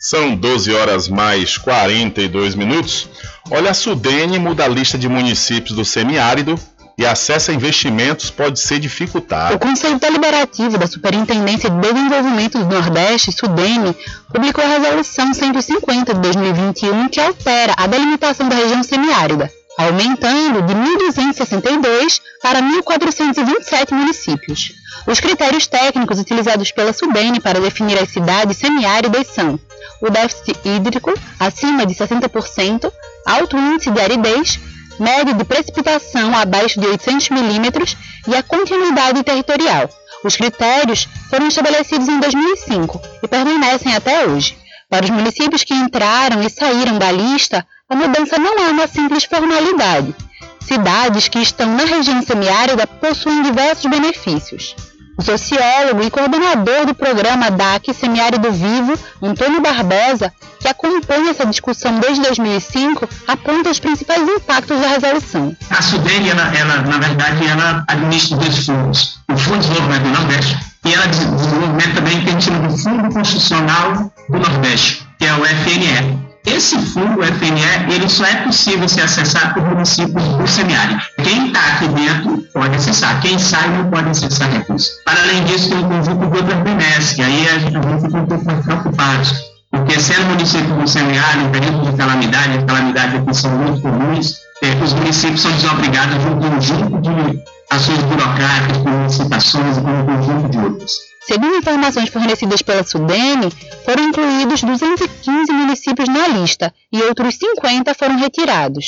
[SPEAKER 3] São 12 horas mais 42 minutos. Olha, a Sudene muda a lista de municípios do semiárido e acesso a investimentos pode ser dificultado.
[SPEAKER 18] O Conselho Deliberativo da Superintendência de Desenvolvimento do Nordeste, SUDENE, publicou a Resolução 150 de 2021 que altera a delimitação da região semiárida, aumentando de 1.262 para 1.427 municípios. Os critérios técnicos utilizados pela SUDENE para definir as cidades semiáridas são o déficit hídrico acima de 60%, alto índice de aridez média de precipitação abaixo de 800 milímetros e a continuidade territorial. Os critérios foram estabelecidos em 2005 e permanecem até hoje. Para os municípios que entraram e saíram da lista, a mudança não é uma simples formalidade. Cidades que estão na região semiárida possuem diversos benefícios. O sociólogo e coordenador do programa DAC Semiárido Vivo, Antônio Barbosa, que acompanha essa discussão desde 2005, aponta os principais impactos da resolução.
[SPEAKER 19] A SUDEN, ela, ela, na verdade, ela administra dois fundos. O Fundo de Desenvolvimento do Nordeste e ela desenvolvimento também de Fundo Constitucional do Nordeste, que é o FNE. Esse fundo, o FNE, ele só é possível ser acessado por municípios do semiárido. Quem está aqui dentro pode acessar. Quem sai não pode acessar recursos. Para além disso, tem um conjunto de outras benesses, que aí a gente fica um pouco mais preocupados. Porque sendo município do semiárido, em período de calamidade, calamidades aqui são muito comuns, eh, os municípios são desobrigados de um conjunto de ações burocráticas, como licitações e como um conjunto de outras.
[SPEAKER 18] Segundo informações fornecidas pela Sudene, foram incluídos 215 municípios na lista e outros 50 foram retirados.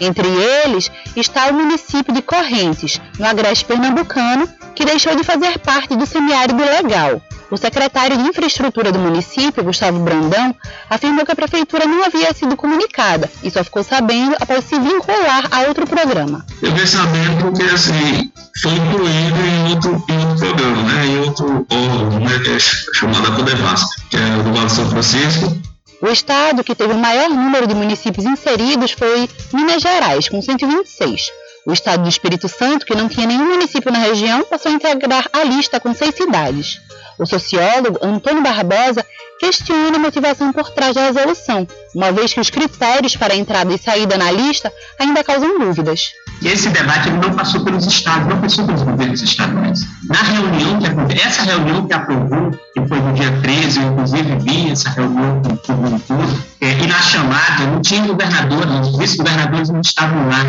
[SPEAKER 18] Entre eles está o município de Correntes, no Agreste Pernambucano, que deixou de fazer parte do semiárido legal. O secretário de Infraestrutura do município, Gustavo Brandão, afirmou que a prefeitura não havia sido comunicada e só ficou sabendo após se vincular a outro programa.
[SPEAKER 20] Eu fiquei sabendo porque, assim, foi incluído em outro, em outro programa, né? Em outro órgão, né? Que é chamado Codevasp, que é o do Vale São Francisco.
[SPEAKER 18] O estado que teve o maior número de municípios inseridos foi Minas Gerais, com 126. O estado do Espírito Santo, que não tinha nenhum município na região, passou a integrar a lista com seis cidades. O sociólogo Antônio Barbosa questiona a motivação por trás da resolução, uma vez que os critérios para entrada e saída na lista ainda causam dúvidas.
[SPEAKER 19] Esse debate não passou pelos estados, não passou pelos governos estaduais. Na reunião que essa reunião que aprovou, que foi no dia 13, eu inclusive vi essa reunião com o todo, é, e na chamada não tinha governador, os vice-governadores não estavam lá.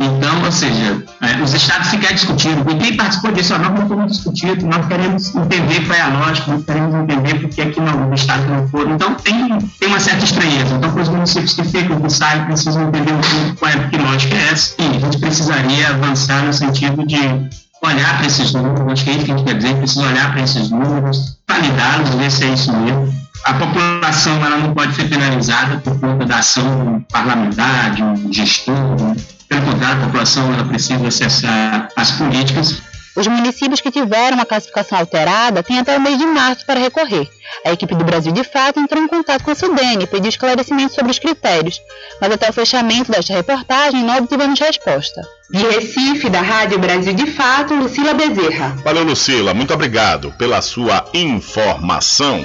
[SPEAKER 19] Então, ou seja, é, os estados ficaram discutindo. Ninguém participou disso, ó, nós não estamos discutindo, nós queremos entender qual é a lógica, nós queremos entender por que aqui não, o estado não for. Então, tem, tem uma certa estranheza. Então, para os municípios que ficam, que saem, precisam entender um pouco qual é, que lógica é essa. E a gente precisaria avançar no sentido de olhar para esses números, acho que é isso que a gente quer dizer, precisa olhar para esses números, validá-los, ver se é isso mesmo. A população ela não pode ser penalizada por conta da ação parlamentar, de um gestor. Né? Pelo contrário, a população ela precisa acessar as políticas
[SPEAKER 18] os municípios que tiveram a classificação alterada têm até o mês de março para recorrer. A equipe do Brasil de Fato entrou em contato com a Sudene e pediu esclarecimentos sobre os critérios, mas até o fechamento desta reportagem não obtivemos resposta. De Recife, da Rádio Brasil de Fato, Lucila Bezerra.
[SPEAKER 3] Valeu, Lucila. Muito obrigado pela sua informação.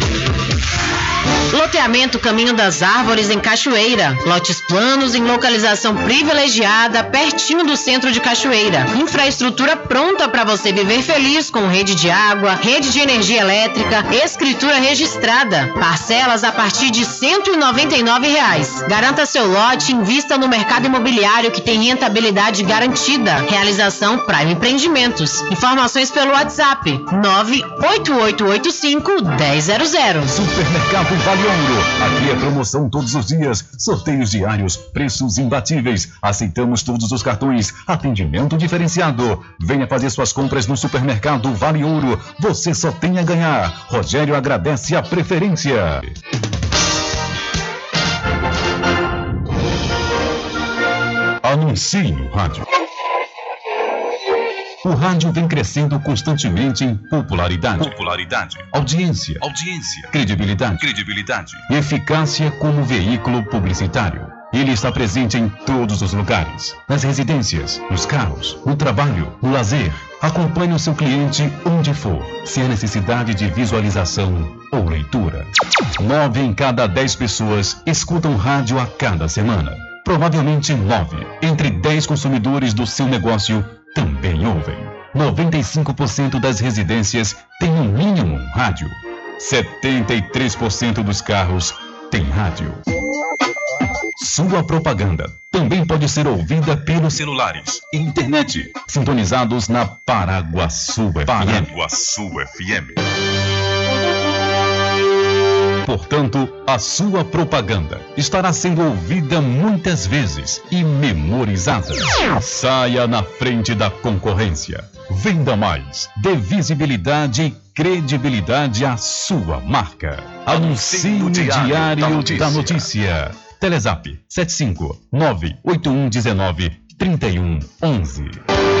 [SPEAKER 8] Loteamento Caminho das Árvores em Cachoeira. Lotes planos em localização privilegiada, pertinho do centro de Cachoeira. Infraestrutura pronta para você viver feliz com rede de água, rede de energia elétrica, escritura registrada. Parcelas a partir de 199 reais. Garanta seu lote invista no mercado imobiliário que tem rentabilidade garantida. Realização Prime Empreendimentos. Informações pelo WhatsApp 98885 1000.
[SPEAKER 2] Supermercado Vale Ouro. Aqui é promoção todos os dias, sorteios diários, preços imbatíveis. Aceitamos todos os cartões, atendimento diferenciado. Venha fazer suas compras no supermercado Vale Ouro. Você só tem a ganhar. Rogério agradece a preferência. Anuncie no rádio. O rádio vem crescendo constantemente em popularidade, popularidade, audiência, audiência, credibilidade, credibilidade, eficácia como veículo publicitário. Ele está presente em todos os lugares, nas residências, nos carros, no trabalho, no lazer. Acompanhe o seu cliente onde for, sem a necessidade de visualização ou leitura. Nove em cada dez pessoas escutam rádio a cada semana. Provavelmente nove entre dez consumidores do seu negócio também ouvem. 95% das residências têm no mínimo um rádio. 73% dos carros têm rádio. Sua propaganda também pode ser ouvida pelos celulares e internet, sintonizados na Paraguaçu FM. Paraguaçu FM. Portanto, a sua propaganda estará sendo ouvida muitas vezes e memorizada. Saia na frente da concorrência. Venda mais. Dê visibilidade e credibilidade à sua marca. Anuncie o Diário, da, Notícia. da Notícia. Telezap 75 98119 3111.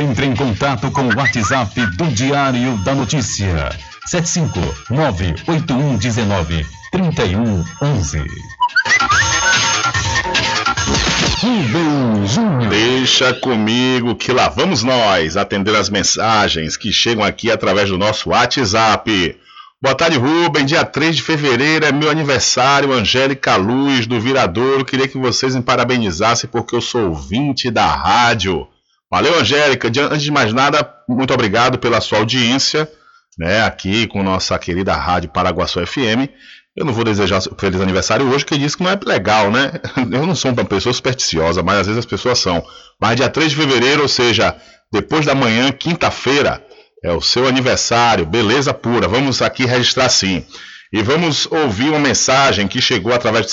[SPEAKER 2] Entre em contato com o WhatsApp do Diário da Notícia. 759-8119-3111.
[SPEAKER 3] Deixa comigo que lá vamos nós atender as mensagens que chegam aqui através do nosso WhatsApp. Boa tarde, Rubem. Dia 3 de fevereiro é meu aniversário. Angélica Luz, do Viradouro. Queria que vocês me parabenizassem porque eu sou ouvinte da rádio. Valeu, Angélica. Antes de mais nada, muito obrigado pela sua audiência, né, aqui com nossa querida Rádio Paraguaçu FM. Eu não vou desejar feliz aniversário hoje, porque disse que não é legal, né? Eu não sou uma pessoa supersticiosa, mas às vezes as pessoas são. Mas dia 3 de fevereiro, ou seja, depois da manhã, quinta-feira, é o seu aniversário, beleza pura. Vamos aqui registrar sim. E vamos ouvir uma mensagem que chegou através do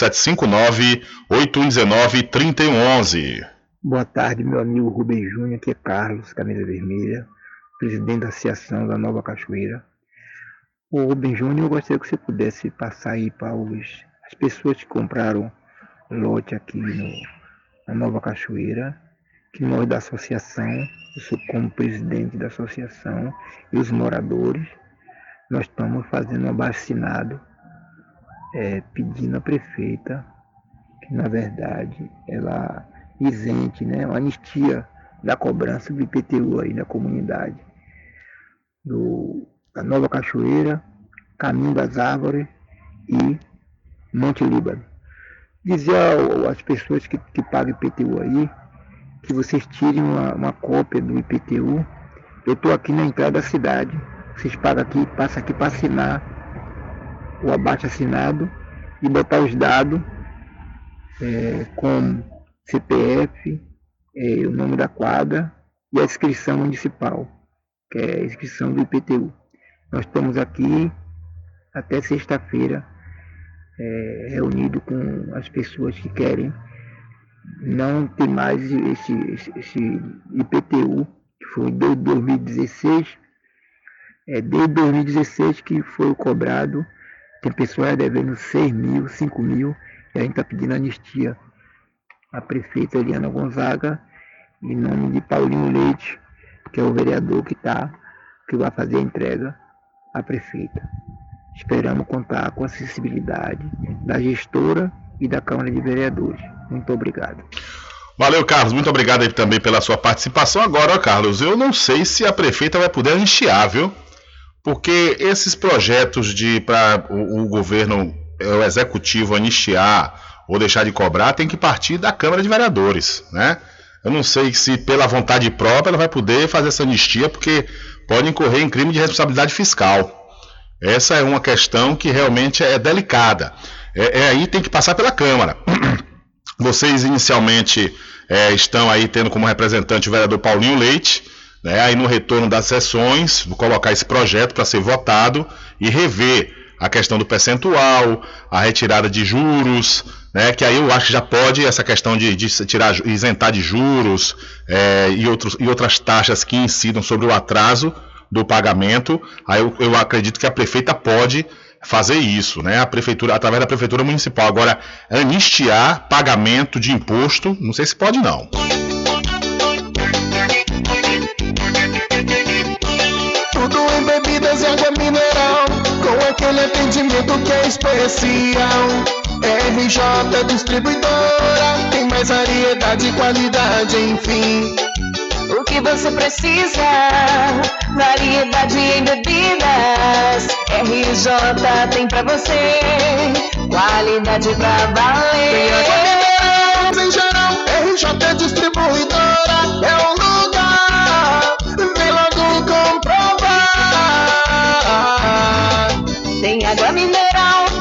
[SPEAKER 3] 759-8119-3111.
[SPEAKER 21] Boa tarde, meu amigo Rubem Júnior, aqui é Carlos, camisa vermelha, presidente da Associação da Nova Cachoeira. O Rubem Júnior, eu gostaria que você pudesse passar aí para os, as pessoas que compraram lote aqui no, na Nova Cachoeira, que nós da associação, eu sou como presidente da associação, e os moradores, nós estamos fazendo um abacinado, é, pedindo à prefeita que, na verdade, ela isente, né, uma anistia da cobrança do IPTU aí na comunidade. Do, da Nova Cachoeira, Caminho das Árvores e Monte Líbano. Dizer às pessoas que, que pagam IPTU aí que vocês tirem uma, uma cópia do IPTU. Eu estou aqui na entrada da cidade. Vocês pagam aqui, passam aqui para assinar o abaixo assinado e botar os dados é, CPF, é, o nome da quadra e a inscrição municipal, que é a inscrição do IPTU. Nós estamos aqui até sexta-feira é, reunido com as pessoas que querem não ter mais esse, esse, esse IPTU, que foi desde 2016, é, desde 2016 que foi cobrado, tem pessoas devendo 6 mil, 5 mil, e a gente está pedindo anistia a prefeita Eliana Gonzaga, em nome de Paulinho Leite, que é o vereador que tá, que vai fazer a entrega à prefeita. Esperamos contar com a acessibilidade da gestora e da Câmara de Vereadores. Muito obrigado.
[SPEAKER 3] Valeu, Carlos. Muito obrigado aí também pela sua participação. Agora, Carlos, eu não sei se a prefeita vai poder anistiar, viu? Porque esses projetos de para o, o governo, o executivo anistiar ou deixar de cobrar tem que partir da Câmara de Vereadores, né? Eu não sei se pela vontade própria ela vai poder fazer essa anistia, porque pode incorrer em crime de responsabilidade fiscal. Essa é uma questão que realmente é delicada. É, é aí tem que passar pela Câmara. Vocês inicialmente é, estão aí tendo como representante o vereador Paulinho Leite, né? Aí no retorno das sessões, vou colocar esse projeto para ser votado e rever a questão do percentual, a retirada de juros, né, que aí eu acho que já pode essa questão de, de tirar, isentar de juros é, e, outros, e outras taxas que incidam sobre o atraso do pagamento, aí eu, eu acredito que a prefeita pode fazer isso, né? A prefeitura, através da prefeitura municipal. Agora, anistiar pagamento de imposto, não sei se pode não.
[SPEAKER 12] Tudo em bebidas e água mineral, com aquele atendimento que é especial. RJ Distribuidora, tem mais variedade e qualidade, enfim.
[SPEAKER 13] O que você precisa? Variedade em bebidas. RJ tem pra você. Qualidade pra valer.
[SPEAKER 12] Em geral, RJ Distribuidora é o lugar. Vem logo comprovar.
[SPEAKER 13] Tem água mineral,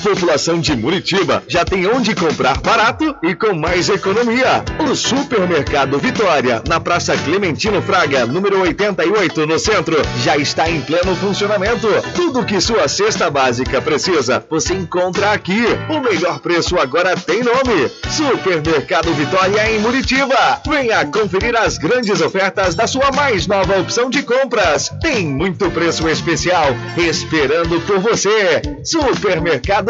[SPEAKER 4] População de Muritiba já tem onde comprar barato e com mais economia. O Supermercado Vitória, na Praça Clementino Fraga, número 88, no centro, já está em pleno funcionamento. Tudo que sua cesta básica precisa, você encontra aqui. O melhor preço agora tem nome: Supermercado Vitória em Muritiba. Venha conferir as grandes ofertas da sua mais nova opção de compras. Tem muito preço especial esperando por você. Supermercado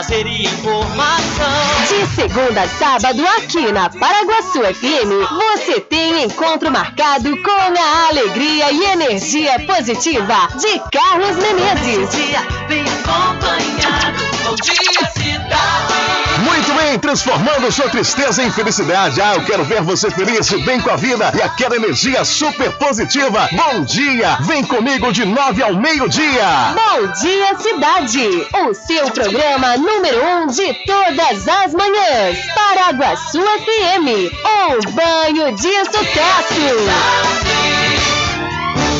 [SPEAKER 22] Lazer e informação.
[SPEAKER 13] De segunda a sábado, aqui na Paraguaçu FM, você tem encontro marcado com a alegria e energia positiva de Carlos Menezes.
[SPEAKER 22] Bem acompanhado. Bom dia, cidade.
[SPEAKER 2] Muito bem, transformando sua tristeza em felicidade. Ah, eu quero ver você feliz, bem com a vida e aquela energia super positiva. Bom dia, vem comigo de nove ao meio-dia.
[SPEAKER 13] Bom dia, cidade! O seu programa número um de todas as manhãs. Paraguaçu FM, um banho de sucesso.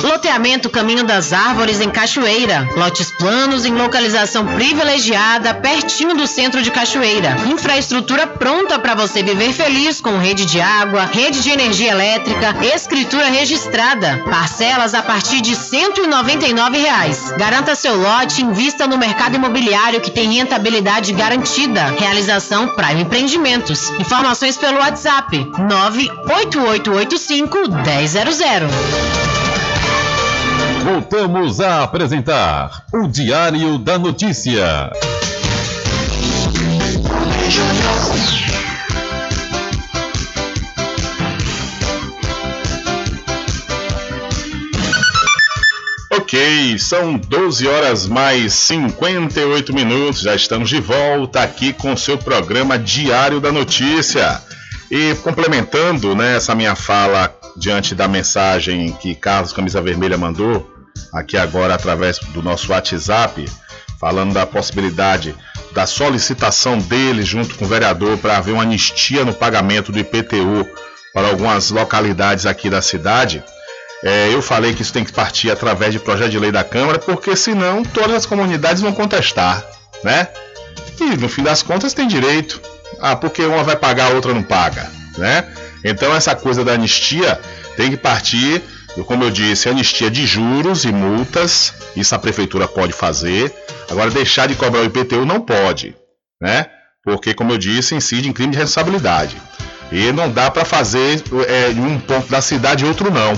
[SPEAKER 8] Loteamento Caminho das Árvores em Cachoeira. Lotes planos em localização privilegiada, pertinho do centro de Cachoeira. Infraestrutura pronta para você viver feliz com rede de água, rede de energia elétrica, escritura registrada. Parcelas a partir de 199 reais. Garanta seu lote invista no mercado imobiliário que tem rentabilidade garantida. Realização Prime Empreendimentos. Informações pelo WhatsApp 98885 1000.
[SPEAKER 2] Voltamos a apresentar o Diário da Notícia.
[SPEAKER 3] Ok, são 12 horas mais 58 minutos. Já estamos de volta aqui com o seu programa Diário da Notícia. E complementando né, essa minha fala diante da mensagem que Carlos Camisa Vermelha mandou, aqui agora através do nosso WhatsApp, falando da possibilidade da solicitação dele junto com o vereador para haver uma anistia no pagamento do IPTU para algumas localidades aqui da cidade. É, eu falei que isso tem que partir através de projeto de lei da Câmara, porque senão todas as comunidades vão contestar, né? E no fim das contas tem direito. Ah, porque uma vai pagar, a outra não paga, né? Então essa coisa da anistia tem que partir, como eu disse, anistia de juros e multas, isso a prefeitura pode fazer. Agora deixar de cobrar o IPTU não pode, né? Porque como eu disse, incide em crime de responsabilidade. E não dá para fazer é, em um ponto da cidade e outro não,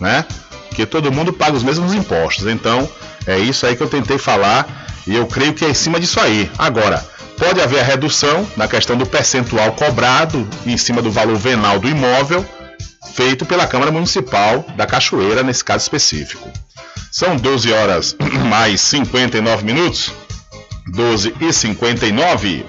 [SPEAKER 3] né? Porque todo mundo paga os mesmos impostos. Então, é isso aí que eu tentei falar e eu creio que é em cima disso aí. Agora, pode haver a redução na questão do percentual cobrado em cima do valor venal do imóvel, feito pela Câmara Municipal da Cachoeira, nesse caso específico. São 12 horas mais 59 minutos. 12 e 59.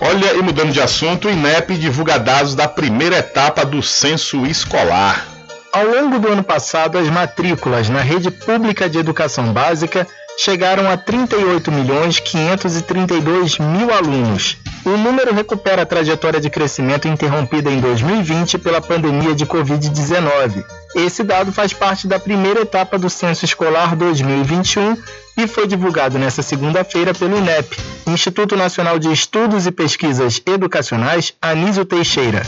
[SPEAKER 3] Olha, e mudando de assunto, o INEP divulga dados da primeira etapa do censo escolar.
[SPEAKER 23] Ao longo do ano passado, as matrículas na rede pública de educação básica chegaram a 38 milhões 532 mil alunos. O número recupera a trajetória de crescimento interrompida em 2020 pela pandemia de Covid-19. Esse dado faz parte da primeira etapa do Censo Escolar 2021 e foi divulgado nesta segunda-feira pelo INEP, Instituto Nacional de Estudos e Pesquisas Educacionais Anísio Teixeira.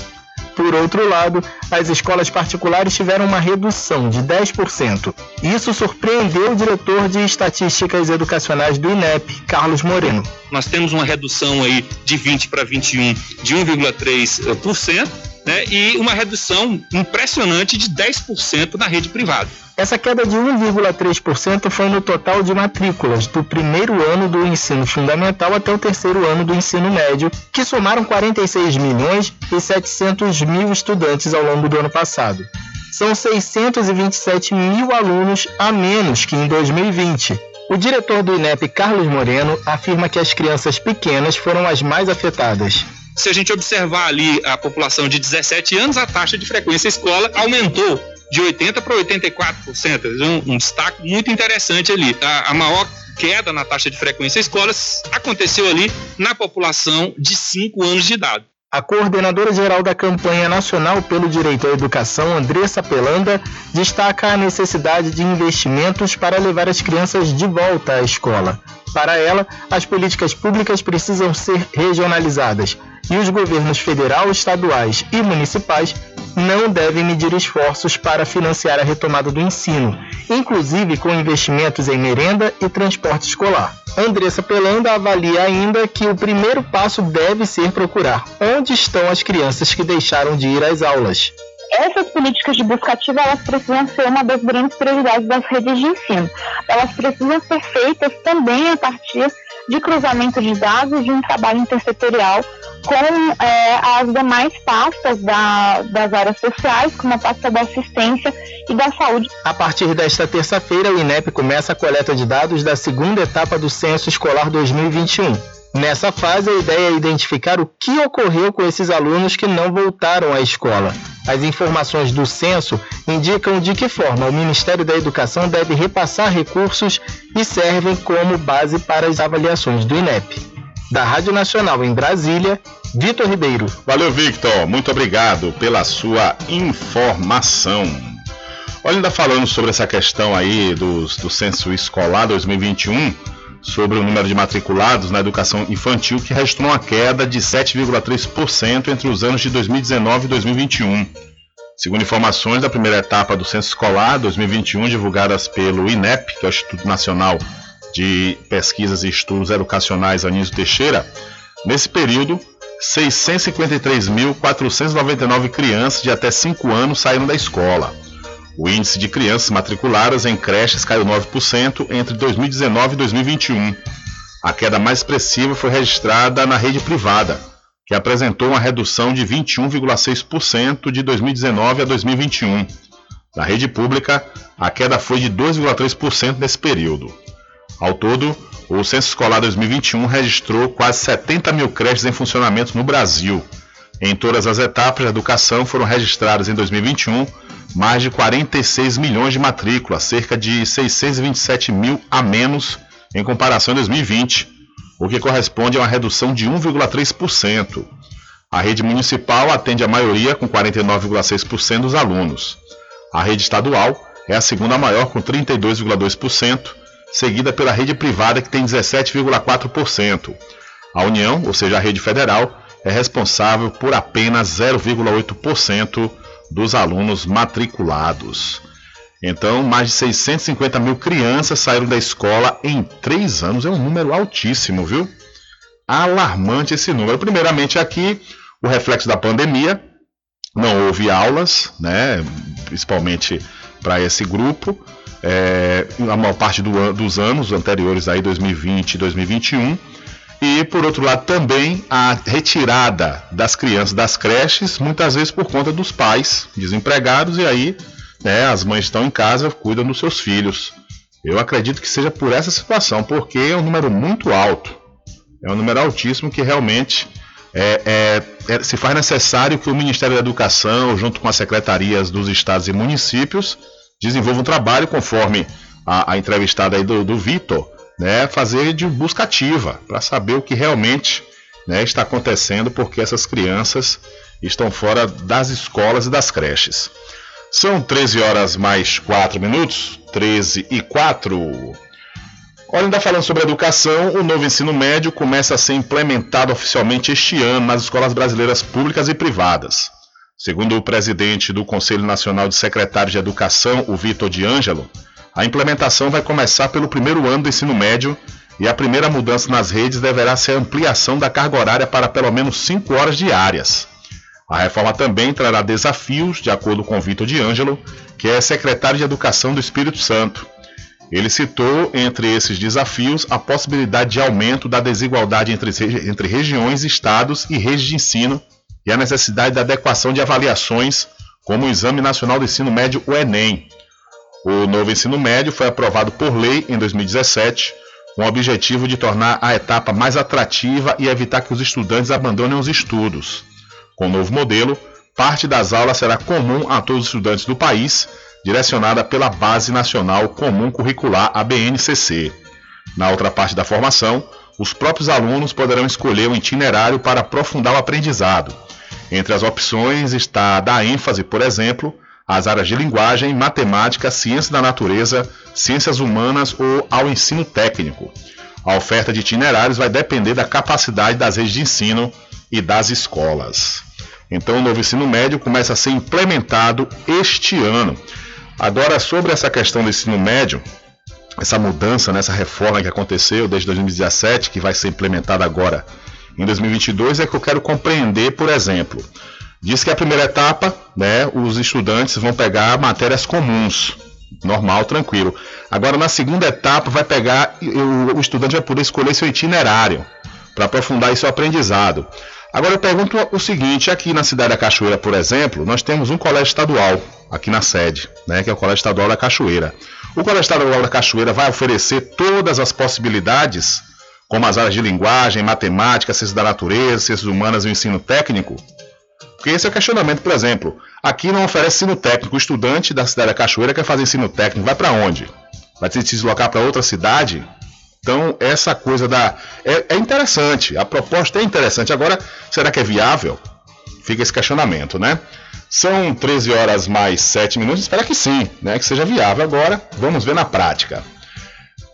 [SPEAKER 23] Por outro lado, as escolas particulares tiveram uma redução de 10%. Isso surpreendeu o diretor de Estatísticas Educacionais do INEP, Carlos Moreno.
[SPEAKER 24] Nós temos uma redução aí de 20 para 21 de 1,3%, né, e uma redução impressionante de 10% na rede privada.
[SPEAKER 23] Essa queda de 1,3% foi no total de matrículas do primeiro ano do ensino fundamental até o terceiro ano do ensino médio, que somaram 46 milhões e 700 mil estudantes ao longo do ano passado. São 627 mil alunos a menos que em 2020. O diretor do INEP, Carlos Moreno, afirma que as crianças pequenas foram as mais afetadas.
[SPEAKER 24] Se a gente observar ali a população de 17 anos, a taxa de frequência escola aumentou de 80% para 84%. Um, um destaque muito interessante ali. A, a maior queda na taxa de frequência escolas aconteceu ali na população de 5 anos de idade.
[SPEAKER 23] A coordenadora geral da campanha nacional pelo direito à educação, Andressa Pelanda, destaca a necessidade de investimentos para levar as crianças de volta à escola. Para ela, as políticas públicas precisam ser regionalizadas e os governos federal, estaduais e municipais não devem medir esforços para financiar a retomada do ensino, inclusive com investimentos em merenda e transporte escolar. Andressa Pelanda avalia ainda que o primeiro passo deve ser procurar onde estão as crianças que deixaram de ir às aulas.
[SPEAKER 25] Essas políticas de busca ativa elas precisam ser uma das grandes prioridades das redes de ensino. Elas precisam ser feitas também a partir de cruzamento de dados de um trabalho intersetorial com é, as demais pastas da, das áreas sociais, como a pasta da assistência e da saúde.
[SPEAKER 23] A partir desta terça-feira, o INEP começa a coleta de dados da segunda etapa do Censo Escolar 2021. Nessa fase, a ideia é identificar o que ocorreu com esses alunos que não voltaram à escola. As informações do censo indicam de que forma o Ministério da Educação deve repassar recursos e servem como base para as avaliações do INEP. Da Rádio Nacional em Brasília, Vitor Ribeiro.
[SPEAKER 3] Valeu, Victor. Muito obrigado pela sua informação. Olha, ainda falando sobre essa questão aí dos, do censo escolar 2021, sobre o número de matriculados na educação infantil, que registrou uma queda de 7,3% entre os anos de 2019 e 2021. Segundo informações da primeira etapa do Censo Escolar 2021, divulgadas pelo INEP, que é o Instituto Nacional de Pesquisas e Estudos Educacionais Anísio Teixeira, nesse período, 653.499 crianças de até 5 anos saíram da escola. O índice de crianças matriculadas em creches caiu 9% entre 2019 e 2021. A queda mais expressiva foi registrada na rede privada, que apresentou uma redução de 21,6% de 2019 a 2021. Na rede pública, a queda foi de 2,3% nesse período. Ao todo, o Censo Escolar 2021 registrou quase 70 mil creches em funcionamento no Brasil. Em todas as etapas de educação foram registradas em 2021 mais de 46 milhões de matrículas, cerca de 627 mil a menos em comparação a 2020, o que corresponde a uma redução de 1,3%. A rede municipal atende a maioria, com 49,6% dos alunos. A rede estadual é a segunda maior, com 32,2%, seguida pela rede privada, que tem 17,4%. A União, ou seja, a rede federal, é responsável por apenas 0,8% dos alunos matriculados. Então, mais de 650 mil crianças saíram da escola em três anos. É um número altíssimo, viu? Alarmante esse número. Primeiramente, aqui, o reflexo da pandemia. Não houve aulas, né? Principalmente para esse grupo. É, a maior parte do, dos anos anteriores, aí 2020 e 2021 e, por outro lado, também a retirada das crianças das creches, muitas vezes por conta dos pais desempregados, e aí né, as mães estão em casa, cuidam dos seus filhos. Eu acredito que seja por essa situação, porque é um número muito alto. É um número altíssimo que realmente é, é, é, se faz necessário que o Ministério da Educação, junto com as secretarias dos estados e municípios, desenvolva um trabalho conforme a, a entrevistada aí do, do Vitor, né, fazer de busca ativa para saber o que realmente né, está acontecendo, porque essas crianças estão fora das escolas e das creches. São 13 horas mais 4 minutos, 13 e 4. Olha, ainda falando sobre educação, o novo ensino médio começa a ser implementado oficialmente este ano nas escolas brasileiras públicas e privadas. Segundo o presidente do Conselho Nacional de Secretários de Educação, o Vitor de Ângelo, a implementação vai começar pelo primeiro ano do ensino médio e a primeira mudança nas redes deverá ser a ampliação da carga horária para pelo menos 5 horas diárias. A reforma também trará desafios, de acordo com Vitor de Ângelo, que é secretário de Educação do Espírito Santo. Ele citou, entre esses desafios, a possibilidade de aumento da desigualdade entre, entre regiões, estados e redes de ensino e a necessidade da adequação de avaliações, como o Exame Nacional do Ensino Médio, o Enem. O novo ensino médio foi aprovado por lei em 2017, com o objetivo de tornar a etapa mais atrativa e evitar que os estudantes abandonem os estudos. Com o novo modelo, parte das aulas será comum a todos os estudantes do país direcionada pela Base Nacional Comum Curricular, a BNCC. Na outra parte da formação, os próprios alunos poderão escolher o itinerário para aprofundar o aprendizado. Entre as opções está a dar ênfase, por exemplo, às áreas de linguagem, matemática, ciência da natureza, ciências humanas ou ao ensino técnico. A oferta de itinerários vai depender da capacidade das redes de ensino e das escolas. Então, o novo ensino médio começa a ser implementado este ano. Agora, sobre essa questão do ensino médio, essa mudança, nessa né, reforma que aconteceu desde 2017, que vai ser implementada agora em 2022, é que eu quero compreender, por exemplo. Diz que a primeira etapa, né, os estudantes vão pegar matérias comuns, normal, tranquilo. Agora, na segunda etapa, vai pegar, o, estudante vai poder escolher seu itinerário para aprofundar seu aprendizado. Agora eu pergunto o seguinte, aqui na cidade da Cachoeira, por exemplo, nós temos um colégio estadual aqui na sede, né, que é o Colégio Estadual da Cachoeira. O Colégio Estadual da Cachoeira vai oferecer todas as possibilidades, como as áreas de linguagem, matemática, ciências da natureza, ciências humanas e o ensino técnico? Porque esse é o questionamento, por exemplo. Aqui não oferece ensino técnico. O estudante da cidade da Cachoeira quer fazer ensino técnico, vai para onde? Vai se deslocar para outra cidade? Então, essa coisa da. É, é, interessante, a proposta é interessante. Agora, será que é viável? Fica esse questionamento, né? São 13 horas mais 7 minutos, espero que sim, né? Que seja viável. Agora, vamos ver na prática.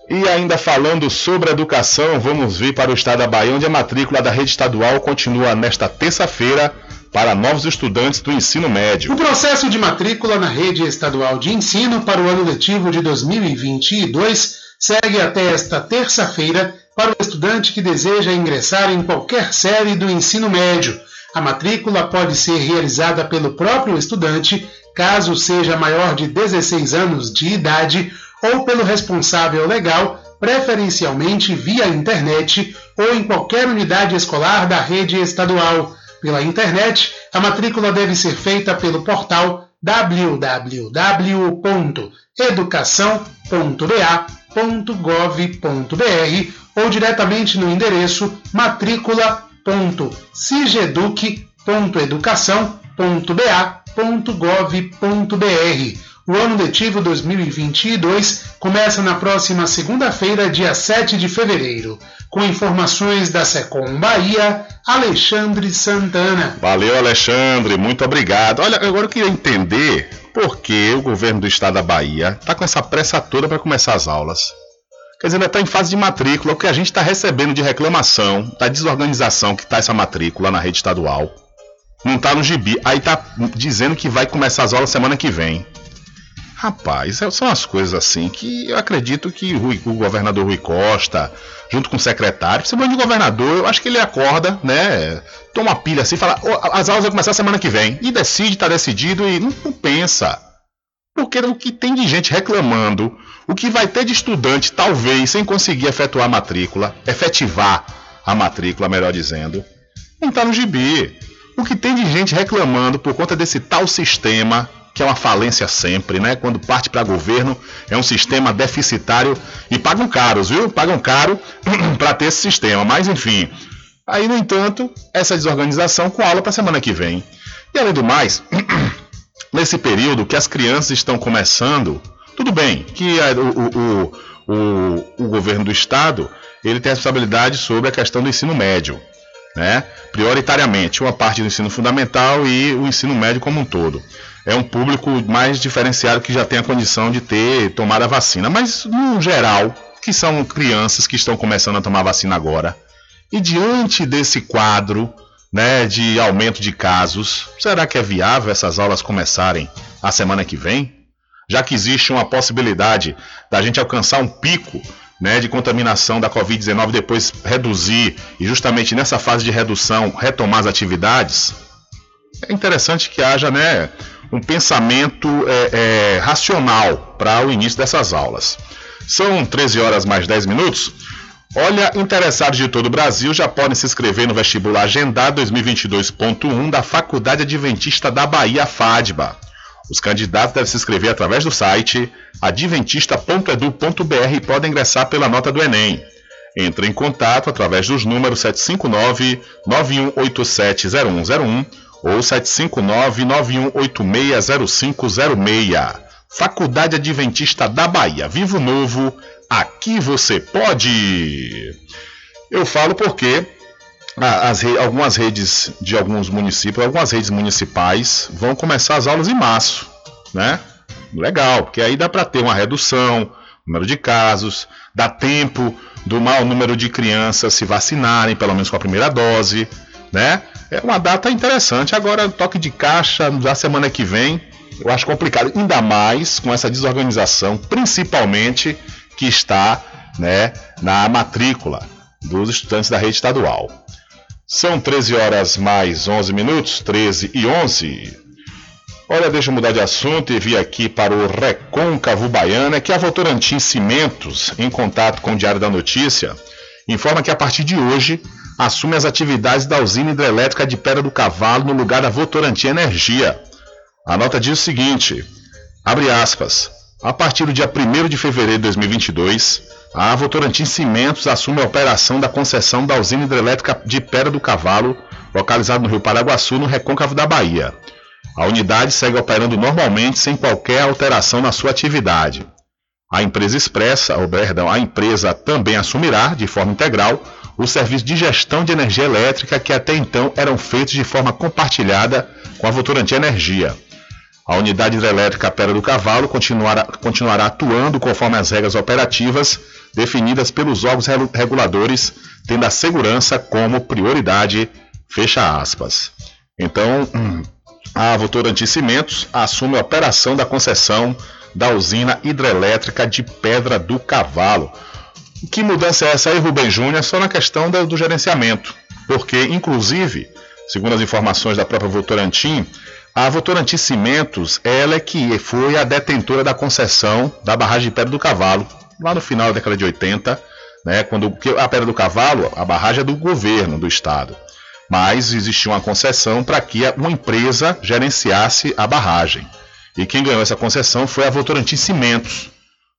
[SPEAKER 3] E ainda falando sobre educação, vamos vir para o estado da Bahia, onde a matrícula da rede estadual continua nesta terça-feira para novos estudantes do ensino médio.
[SPEAKER 26] O processo de matrícula na rede estadual de ensino para o ano letivo de 2022 segue até esta terça-feira para o estudante que deseja ingressar em qualquer série do ensino médio. A matrícula pode ser realizada pelo próprio estudante, caso seja maior de 16 anos de idade, ou pelo responsável legal, preferencialmente via internet ou em qualquer unidade escolar da rede estadual. Pela internet, a matrícula deve ser feita pelo portal www.educação.ba www.gov.br ou diretamente no endereço matrícula.cigeduc.educação.ba.gov.br. O ano letivo 2022 começa na próxima segunda-feira, dia 7 de fevereiro. Com informações da Secom Bahia, Alexandre Santana.
[SPEAKER 3] Valeu, Alexandre, muito obrigado. Olha, agora eu queria entender por que o governo do estado da Bahia está com essa pressa toda para começar as aulas. Quer dizer, ainda está em fase de matrícula. O que a gente está recebendo de reclamação da desorganização que está essa matrícula na rede estadual. Não está no gibi. Aí está dizendo que vai começar as aulas semana que vem. Rapaz, é, são as coisas assim que eu acredito que o, o governador Rui Costa, junto com o secretário, principalmente o governador, eu acho que ele acorda, né? Toma pilha assim e fala: oh, as aulas vão começar semana que vem. E decide, tá decidido e não, não pensa. Porque o que tem de gente reclamando, o que vai ter de estudante, talvez, sem conseguir efetuar a matrícula, efetivar a matrícula, melhor dizendo, não está no gibi. O que tem de gente reclamando por conta desse tal sistema que é uma falência sempre, né? Quando parte para governo, é um sistema deficitário e pagam caros, viu? Pagam caro para ter esse sistema. Mas enfim, Aí, no entanto, essa desorganização com aula para semana que vem. E além do mais, nesse período que as crianças estão começando, tudo bem que a, o, o, o, o governo do estado ele tem responsabilidade sobre a questão do ensino médio, né? Prioritariamente, uma parte do ensino fundamental e o ensino médio como um todo. É um público mais diferenciado que já tem a condição de ter tomado a vacina, mas no geral, que são crianças que estão começando a tomar vacina agora. E diante desse quadro, né, de aumento de casos, será que é viável essas aulas começarem a semana que vem? Já que existe uma possibilidade da gente alcançar um pico né, de contaminação da Covid-19, depois reduzir e justamente nessa fase de redução retomar as atividades, é interessante que haja né, um pensamento é, é, racional para o início dessas aulas. São 13 horas mais 10 minutos. Olha, interessados de todo o Brasil já podem se inscrever no vestibular agendado 2022.1 da Faculdade Adventista da Bahia, FADBA. Os candidatos devem se inscrever através do site adventista.edu.br e podem ingressar pela nota do Enem. Entre em contato através dos números 759-9187-0101 ou 759-9186-0506. Faculdade Adventista da Bahia. Vivo Novo, aqui você pode! Eu falo porque as, algumas redes de alguns municípios, algumas redes municipais vão começar as aulas em março, né? Legal, porque aí dá para ter uma redução, número de casos, dá tempo do maior número de crianças se vacinarem, pelo menos com a primeira dose, né? É uma data interessante. Agora, toque de caixa da semana que vem, eu acho complicado, ainda mais com essa desorganização, principalmente que está, né, na matrícula dos estudantes da rede estadual. São 13 horas mais 11 minutos, 13 e 11. Olha, deixa eu mudar de assunto e vir aqui para o Recôncavo Baiana, que a Votorantim Cimentos, em contato com o Diário da Notícia, informa que a partir de hoje assume as atividades da usina hidrelétrica de Pedra do Cavalo no lugar da Votorantim Energia. A nota diz o seguinte, abre aspas, a partir do dia 1 de fevereiro de 2022, a Votorantim Cimentos assume a operação da concessão da usina hidrelétrica de Pedra do Cavalo, localizada no Rio Paraguaçu, no recôncavo da Bahia. A unidade segue operando normalmente sem qualquer alteração na sua atividade. A empresa expressa, ou perdão, a empresa também assumirá, de forma integral, o serviço de gestão de energia elétrica que até então eram feitos de forma compartilhada com a Votorantim Energia. A unidade hidrelétrica Pera do Cavalo continuará, continuará atuando conforme as regras operativas definidas pelos órgãos reguladores, tendo a segurança como prioridade. Fecha aspas. Então, hum, a Votorantim Cimentos assume a operação da concessão da usina hidrelétrica de Pedra do Cavalo. Que mudança é essa aí, Rubem Júnior? É só na questão do, do gerenciamento. Porque, inclusive, segundo as informações da própria Votorantim, a Votorantim Cimentos, ela é que foi a detentora da concessão da barragem de Pedra do Cavalo, lá no final da década de 80, né, quando a Pedra do Cavalo, a barragem é do governo do estado. Mas existia uma concessão para que uma empresa gerenciasse a barragem. E quem ganhou essa concessão foi a Votorantim Cimentos.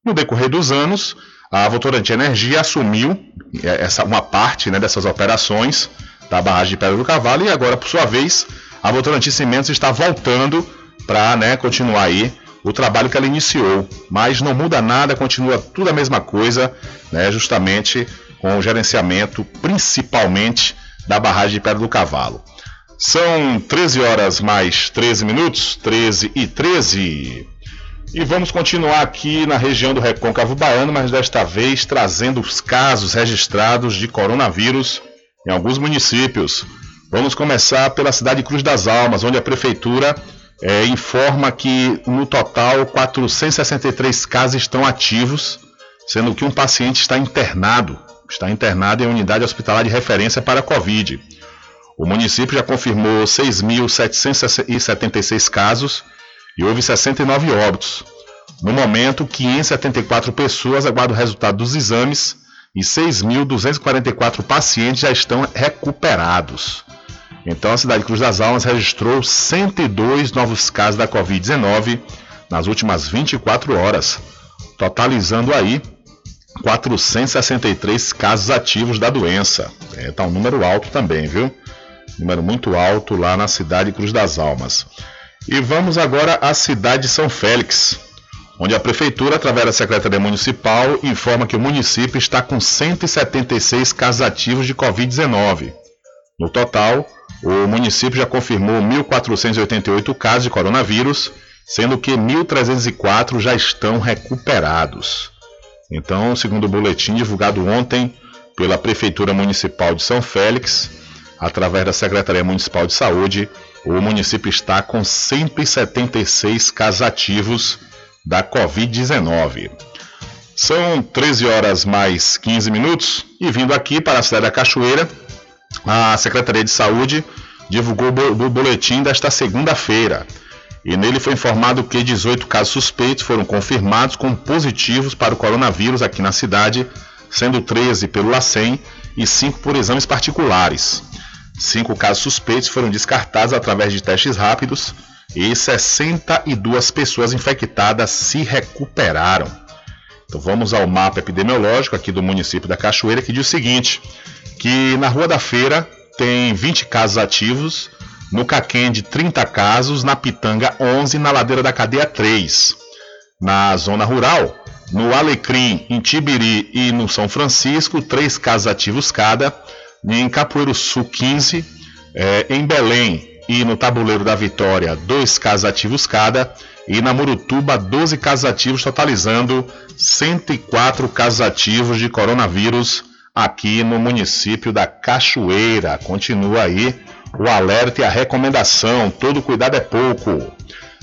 [SPEAKER 3] No decorrer dos anos, a Votorantim Energia assumiu é, essa, uma parte né, dessas operações da barragem de Pedra do Cavalo e agora, por sua vez, a Votorantim Cimentos está voltando para né, continuar aí o trabalho que ela iniciou. Mas não muda nada, continua tudo a mesma coisa, né, justamente com o gerenciamento, principalmente da barragem de Pedra do Cavalo. São 13 horas mais 13 minutos, 13 e 13. E vamos continuar aqui na região do Recôncavo Baiano, mas desta vez trazendo os casos registrados de coronavírus em alguns municípios. Vamos começar pela cidade de Cruz das Almas, onde a prefeitura é, informa que no total 463 casos estão ativos, sendo que um paciente está internado, está internado em unidade hospitalar de referência para a Covid. O município já confirmou 6.776 casos e houve 69 óbitos. No momento, 574 pessoas aguardam o resultado dos exames e 6.244 pacientes já estão recuperados. Então, a cidade de Cruz das Almas registrou 102 novos casos da Covid-19 nas últimas 24 horas, totalizando aí 463 casos ativos da doença. Está é, um número alto também, viu? Número muito alto lá na cidade Cruz das Almas. E vamos agora à cidade de São Félix, onde a prefeitura, através da Secretaria Municipal, informa que o município está com 176 casos ativos de Covid-19. No total, o município já confirmou 1.488 casos de coronavírus, sendo que 1.304 já estão recuperados. Então, segundo o boletim divulgado ontem pela Prefeitura Municipal de São Félix, através da Secretaria Municipal de Saúde, o município está com 176 casos ativos da Covid-19. São 13 horas mais 15 minutos e vindo aqui para a cidade da Cachoeira, a Secretaria de Saúde divulgou o boletim desta segunda-feira. E nele foi informado que 18 casos suspeitos foram confirmados como positivos para o coronavírus aqui na cidade, sendo 13 pelo LACEN e 5 por exames particulares. Cinco casos suspeitos foram descartados através de testes rápidos e 62 pessoas infectadas se recuperaram. Então vamos ao mapa epidemiológico aqui do município da Cachoeira que diz o seguinte: que na Rua da Feira tem 20 casos ativos, no Caquende 30 casos, na Pitanga 11, na Ladeira da Cadeia 3. Na zona rural, no Alecrim, em Tibiri e no São Francisco, 3 casos ativos cada em Capoeiro Sul 15, é, em Belém e no Tabuleiro da Vitória, dois casos ativos cada, e na Murutuba, 12 casos ativos, totalizando 104 casos ativos de coronavírus aqui no município da Cachoeira. Continua aí o alerta e a recomendação: todo cuidado é pouco.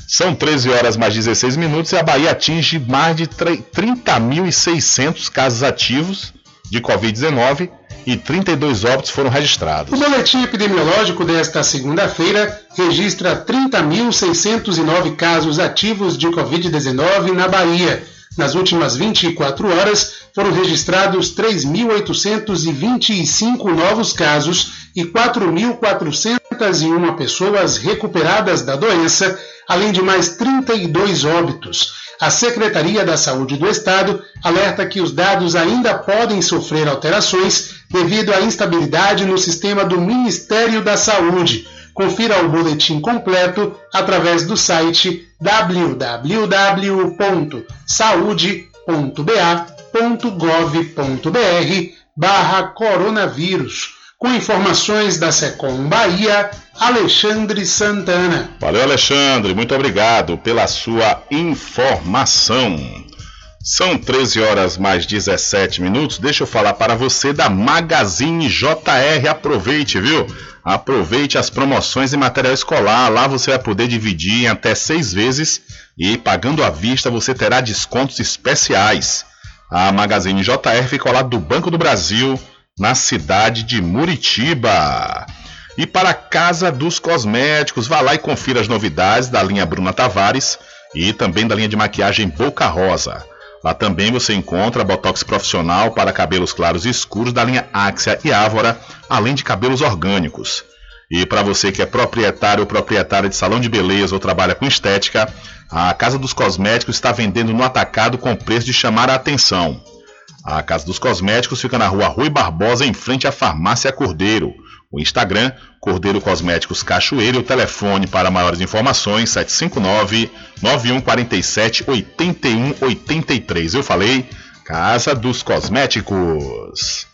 [SPEAKER 3] São 13 horas mais 16 minutos e a Bahia atinge mais de 30.600 casos ativos de Covid-19 e 32 óbitos foram registrados.
[SPEAKER 26] O boletim epidemiológico desta segunda-feira registra 30.609 casos ativos de Covid-19 na Bahia. Nas últimas 24 horas, foram registrados 3.825 novos casos e 4.401 pessoas recuperadas da doença, além de mais 32 óbitos. A Secretaria da Saúde do Estado alerta que os dados ainda podem sofrer alterações devido à instabilidade no sistema do Ministério da Saúde. Confira o boletim completo através do site www.saude.ba.gov.br barra coronavírus com informações da Secom Bahia, Alexandre Santana.
[SPEAKER 3] Valeu, Alexandre. Muito obrigado pela sua informação. São 13 horas mais 17 minutos. Deixa eu falar para você da Magazine JR. Aproveite, viu? Aproveite as promoções em material escolar. Lá você vai poder dividir em até seis vezes e pagando à vista você terá descontos especiais. A Magazine JR ao lado do Banco do Brasil na cidade de Muritiba. E para a Casa dos Cosméticos, vá lá e confira as novidades da linha Bruna Tavares e também da linha de maquiagem Boca Rosa. Lá também você encontra botox profissional para cabelos claros e escuros da linha Axia e Ávora, além de cabelos orgânicos. E para você que é proprietário ou proprietária de salão de beleza ou trabalha com estética, a Casa dos Cosméticos está vendendo no atacado com preço de chamar a atenção. A Casa dos Cosméticos fica na rua Rui Barbosa, em frente à Farmácia Cordeiro. O Instagram, Cordeiro Cosméticos Cachoeiro. O telefone para maiores informações, 759-9147-8183. Eu falei, Casa dos Cosméticos.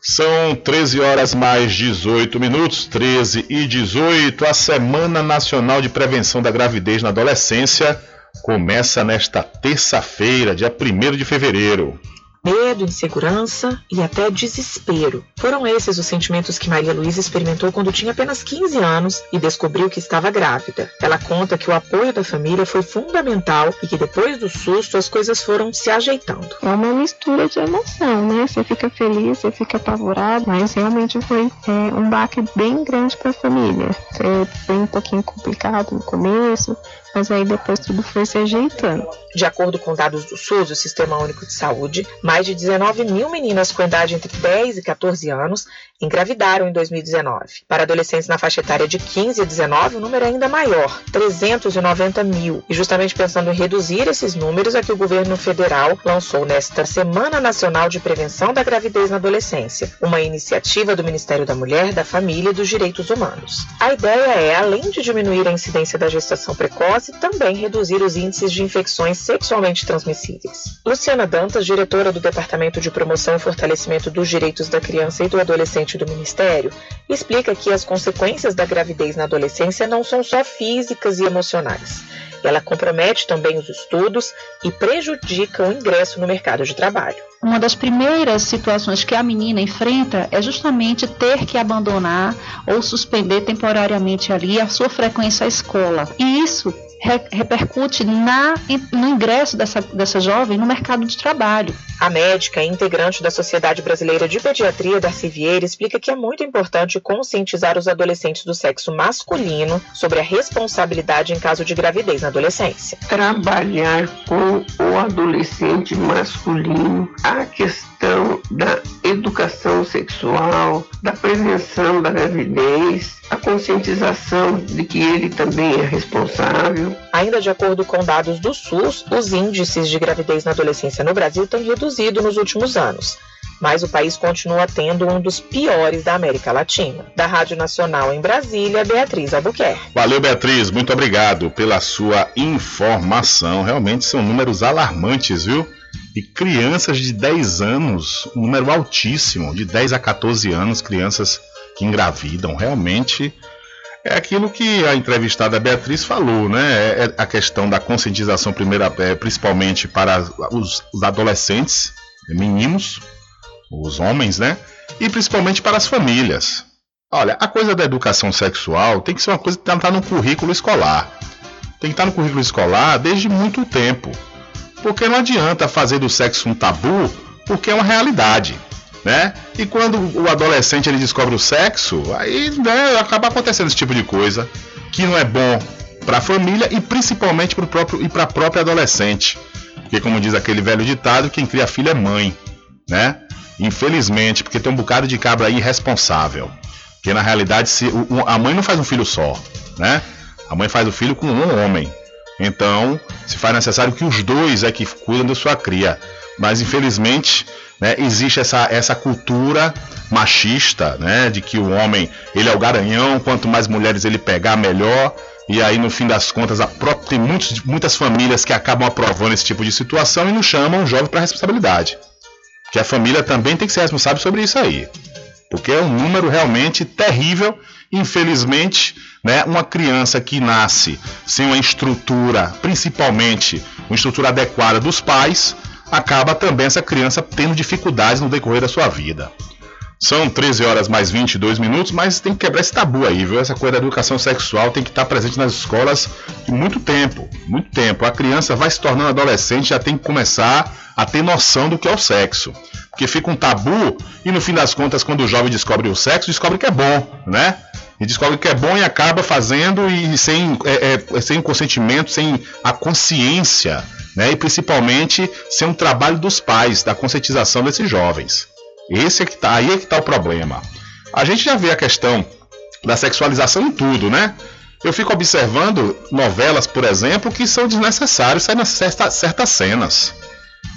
[SPEAKER 3] São 13 horas mais 18 minutos, 13 e 18. A Semana Nacional de Prevenção da Gravidez na Adolescência começa nesta terça-feira, dia 1 de fevereiro.
[SPEAKER 14] Medo, insegurança e até desespero. Foram esses os sentimentos que Maria Luísa experimentou quando tinha apenas 15 anos e descobriu que estava grávida. Ela conta que o apoio da família foi fundamental e que depois do susto as coisas foram se ajeitando.
[SPEAKER 25] É uma mistura de emoção, né? Você fica feliz, você fica apavorado, mas realmente foi é, um baque bem grande para a família. Foi um pouquinho complicado no começo, mas aí depois tudo foi se ajeitando.
[SPEAKER 14] De acordo com dados do SUS, o Sistema Único de Saúde, mais de 19 mil meninas com idade entre 10 e 14 anos engravidaram em 2019. Para adolescentes na faixa etária de 15 a 19, o número é ainda maior, 390 mil. E justamente pensando em reduzir esses números, é que o governo federal lançou nesta Semana Nacional de Prevenção da Gravidez na Adolescência, uma iniciativa do Ministério da Mulher, da Família e dos Direitos Humanos. A ideia é, além de diminuir a incidência da gestação precoce, também reduzir os índices de infecções sexualmente transmissíveis. Luciana Dantas, diretora do Departamento de Promoção e Fortalecimento dos Direitos da Criança e do Adolescente do Ministério, explica que as consequências da gravidez na adolescência não são só físicas e emocionais. Ela compromete também os estudos e prejudica o ingresso no mercado de trabalho.
[SPEAKER 27] Uma das primeiras situações que a menina enfrenta é justamente ter que abandonar ou suspender temporariamente ali a sua frequência à escola. E isso re repercute na, no ingresso dessa, dessa jovem no mercado de trabalho.
[SPEAKER 14] A médica e integrante da Sociedade Brasileira de Pediatria, Darcy Vieira, explica que é muito importante conscientizar os adolescentes do sexo masculino sobre a responsabilidade em caso de gravidez na adolescência.
[SPEAKER 28] Trabalhar com o adolescente masculino a questão da educação sexual, da prevenção da gravidez, a conscientização de que ele também é responsável.
[SPEAKER 14] Ainda de acordo com dados do SUS, os índices de gravidez na adolescência no Brasil têm reduzido nos últimos anos. Mas o país continua tendo um dos piores da América Latina. Da Rádio Nacional em Brasília, Beatriz Albuquerque.
[SPEAKER 3] Valeu, Beatriz. Muito obrigado pela sua informação. Realmente são números alarmantes, viu? E crianças de 10 anos, um número altíssimo, de 10 a 14 anos, crianças que engravidam. Realmente é aquilo que a entrevistada Beatriz falou, né? É, é a questão da conscientização, primeira, é, principalmente para os, os adolescentes, meninos, os homens, né? E principalmente para as famílias. Olha, a coisa da educação sexual tem que ser uma coisa que está no currículo escolar. Tem que estar no currículo escolar desde muito tempo. Porque não adianta fazer do sexo um tabu, porque é uma realidade né? E quando o adolescente ele descobre o sexo, aí né, acaba acontecendo esse tipo de coisa que não é bom para a família e principalmente para o próprio e para a própria adolescente, porque como diz aquele velho ditado, quem cria filho é mãe, né? Infelizmente, porque tem um bocado de cabra aí irresponsável, que na realidade se, a mãe não faz um filho só, né? A mãe faz o filho com um homem. Então, se faz necessário que os dois é que cuidam da sua cria. Mas infelizmente, né, existe essa, essa cultura machista, né, de que o homem ele é o garanhão, quanto mais mulheres ele pegar, melhor. E aí, no fim das contas, a própria, tem muitos, muitas famílias que acabam aprovando esse tipo de situação e não chamam o jovem para responsabilidade. Que a família também tem que ser responsável sobre isso aí. Porque é um número realmente terrível. Infelizmente, né, uma criança que nasce sem uma estrutura, principalmente uma estrutura adequada dos pais, acaba também essa criança tendo dificuldades no decorrer da sua vida. São 13 horas mais 22 minutos, mas tem que quebrar esse tabu aí, viu? Essa coisa da educação sexual tem que estar presente nas escolas de muito tempo, muito tempo. A criança vai se tornando adolescente, já tem que começar a ter noção do que é o sexo. Porque fica um tabu e no fim das contas, quando o jovem descobre o sexo, descobre que é bom, né? E descobre que é bom e acaba fazendo e sem, é, é, sem consentimento, sem a consciência né? e principalmente ser um trabalho dos pais, da conscientização desses jovens. Esse é que tá, aí é que está o problema. A gente já vê a questão da sexualização em tudo, né? Eu fico observando novelas, por exemplo, que são desnecessárias, saem certas, cenas.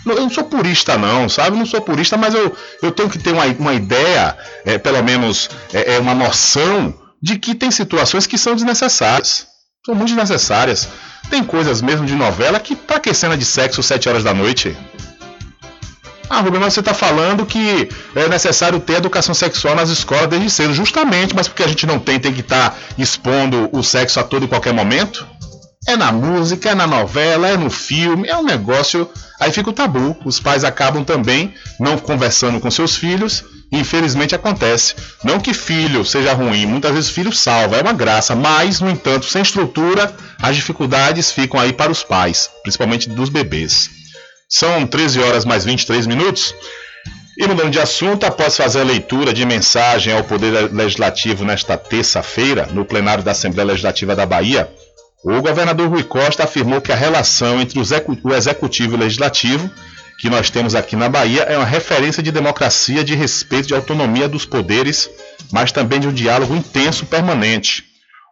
[SPEAKER 3] Eu não sou purista, não, sabe? Não sou purista, mas eu, eu tenho que ter uma, uma ideia, é, pelo menos é, é uma noção, de que tem situações que são desnecessárias. São muito desnecessárias. Tem coisas mesmo de novela que pra que cena de sexo 7 horas da noite? Ah, Rubem, mas você está falando que é necessário ter educação sexual nas escolas desde cedo, justamente, mas porque a gente não tem, tem que estar tá expondo o sexo a todo e qualquer momento? É na música, é na novela, é no filme, é um negócio. Aí fica o tabu. Os pais acabam também não conversando com seus filhos infelizmente acontece. Não que filho seja ruim, muitas vezes filho salva, é uma graça, mas, no entanto, sem estrutura, as dificuldades ficam aí para os pais, principalmente dos bebês. São 13 horas mais 23 minutos. E mudando de assunto, após fazer a leitura de mensagem ao Poder Legislativo nesta terça-feira, no plenário da Assembleia Legislativa da Bahia, o governador Rui Costa afirmou que a relação entre o Executivo e o Legislativo que nós temos aqui na Bahia é uma referência de democracia, de respeito, de autonomia dos poderes, mas também de um diálogo intenso permanente.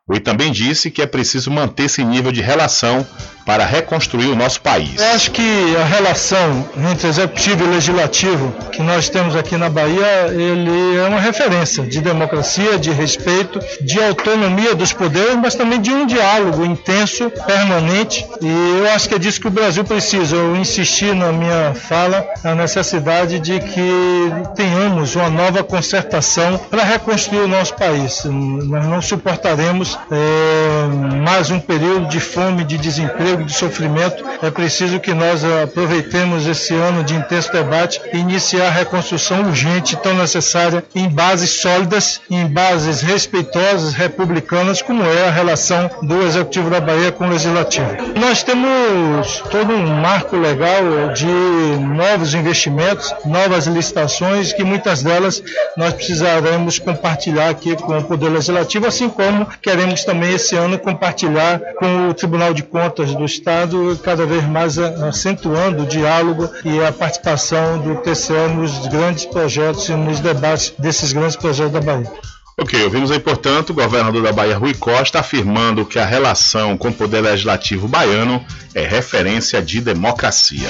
[SPEAKER 3] O também disse que é preciso manter esse nível de relação para reconstruir o nosso país.
[SPEAKER 29] Eu acho que a relação entre executivo e legislativo que nós temos aqui na Bahia, ele é uma referência de democracia, de respeito, de autonomia dos poderes, mas também de um diálogo intenso, permanente. E eu acho que é disso que o Brasil precisa. Eu insisti na minha fala a necessidade de que tenhamos uma nova concertação para reconstruir o nosso país. Nós não suportaremos é, mais um período de fome, de desemprego de sofrimento, é preciso que nós aproveitemos esse ano de intenso debate e iniciar a reconstrução urgente tão necessária em bases sólidas, em bases respeitosas, republicanas, como é a relação do Executivo da Bahia com o Legislativo. Nós temos todo um marco legal de novos investimentos, novas licitações, que muitas delas nós precisaremos compartilhar aqui com o Poder Legislativo, assim como queremos também esse ano compartilhar com o Tribunal de Contas do Estado, cada vez mais acentuando o diálogo e a participação do TCE nos grandes projetos e nos debates desses grandes projetos da Bahia.
[SPEAKER 3] Ok, ouvimos aí, portanto, o governador da Bahia, Rui Costa, afirmando que a relação com o Poder Legislativo baiano é referência de democracia.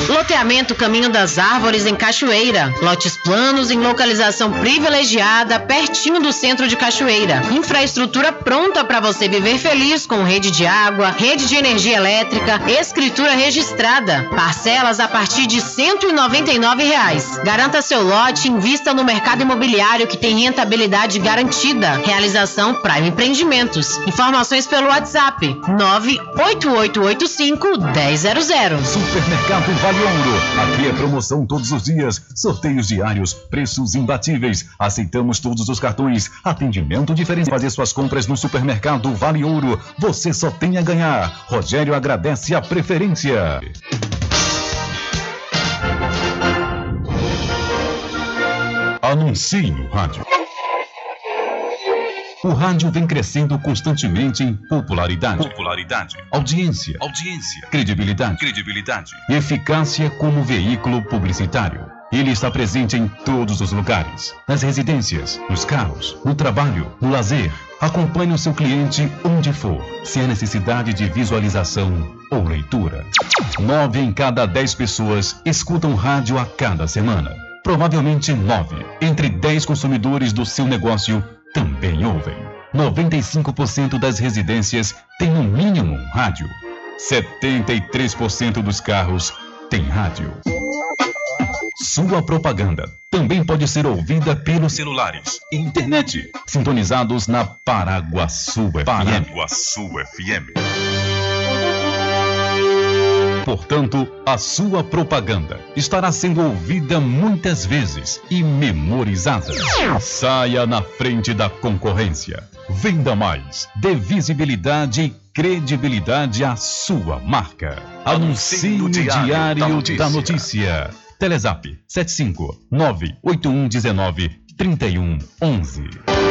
[SPEAKER 8] Loteamento Caminho das Árvores em Cachoeira. Lotes planos em localização privilegiada, pertinho do centro de Cachoeira. Infraestrutura pronta para você viver feliz com rede de água, rede de energia elétrica, escritura registrada. Parcelas a partir de 199 reais. Garanta seu lote e invista no mercado imobiliário que tem rentabilidade garantida. Realização Prime Empreendimentos. Informações pelo WhatsApp 98885 1000.
[SPEAKER 2] Supermercado Vale Ouro. Aqui é promoção todos os dias, sorteios diários, preços imbatíveis. Aceitamos todos os cartões, atendimento diferente. Fazer suas compras no supermercado Vale Ouro. Você só tem a ganhar. Rogério agradece a preferência. Anuncie no rádio. O rádio vem crescendo constantemente em popularidade, popularidade, audiência, audiência, credibilidade, credibilidade, eficácia como veículo publicitário. Ele está presente em todos os lugares, nas residências, nos carros, no trabalho, no lazer. Acompanhe o seu cliente onde for, sem a necessidade de visualização ou leitura. Nove em cada dez pessoas escutam rádio a cada semana. Provavelmente nove entre dez consumidores do seu negócio também ouvem. 95% das residências têm no mínimo um rádio. 73% dos carros têm rádio. Sua propaganda também pode ser ouvida pelos celulares e internet, sintonizados na Paraguaçu FM. Paraguaçu FM. Portanto, a sua propaganda estará sendo ouvida muitas vezes e memorizada. Saia na frente da concorrência. Venda mais. Dê visibilidade e credibilidade à sua marca. Anuncie no Diário da Notícia. Da Notícia. Telezap 75 98119 3111.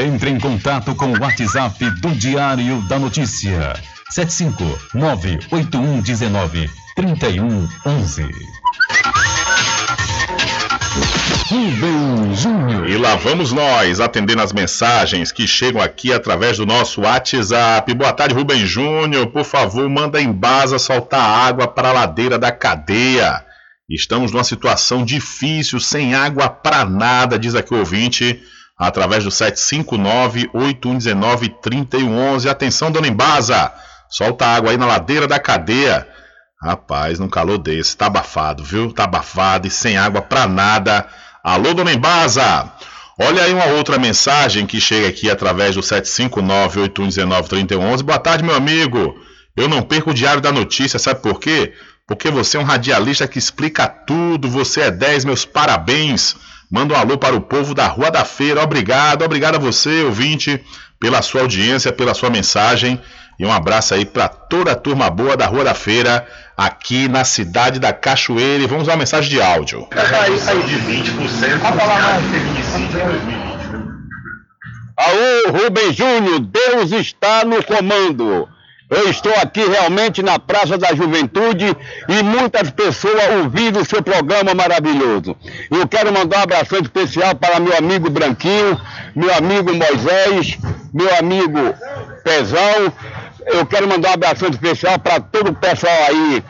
[SPEAKER 2] Entre em contato com o WhatsApp do Diário da Notícia. 759-8119-3111.
[SPEAKER 3] Rubem Júnior. E lá vamos nós, atendendo as mensagens que chegam aqui através do nosso WhatsApp. Boa tarde, Rubem Júnior. Por favor, manda em Baza soltar água para a ladeira da cadeia. Estamos numa situação difícil, sem água para nada, diz aqui o ouvinte através do 759-8119-3111. Atenção, dona Embasa, solta água aí na ladeira da cadeia. Rapaz, num calor desse, tá abafado, viu? Tá abafado e sem água pra nada. Alô, dona Embasa! Olha aí uma outra mensagem que chega aqui através do 759-8119-3111. Boa tarde, meu amigo. Eu não perco o Diário da Notícia, sabe por quê? Porque você é um radialista que explica tudo. Você é 10, meus parabéns. Manda um alô para o povo da Rua da Feira. Obrigado, obrigado a você, ouvinte, pela sua audiência, pela sua mensagem. E um abraço aí para toda a turma boa da Rua da Feira, aqui na cidade da Cachoeira. E vamos a uma mensagem de áudio.
[SPEAKER 30] Aí de 20%.
[SPEAKER 31] Alô, Rubem Júnior, Deus está no comando. Eu estou aqui realmente na Praça da Juventude e muitas pessoas ouvindo o seu programa maravilhoso. Eu quero mandar um abraço especial para meu amigo Branquinho, meu amigo Moisés, meu amigo Pezão. Eu quero mandar um abraço especial para todo o pessoal aí,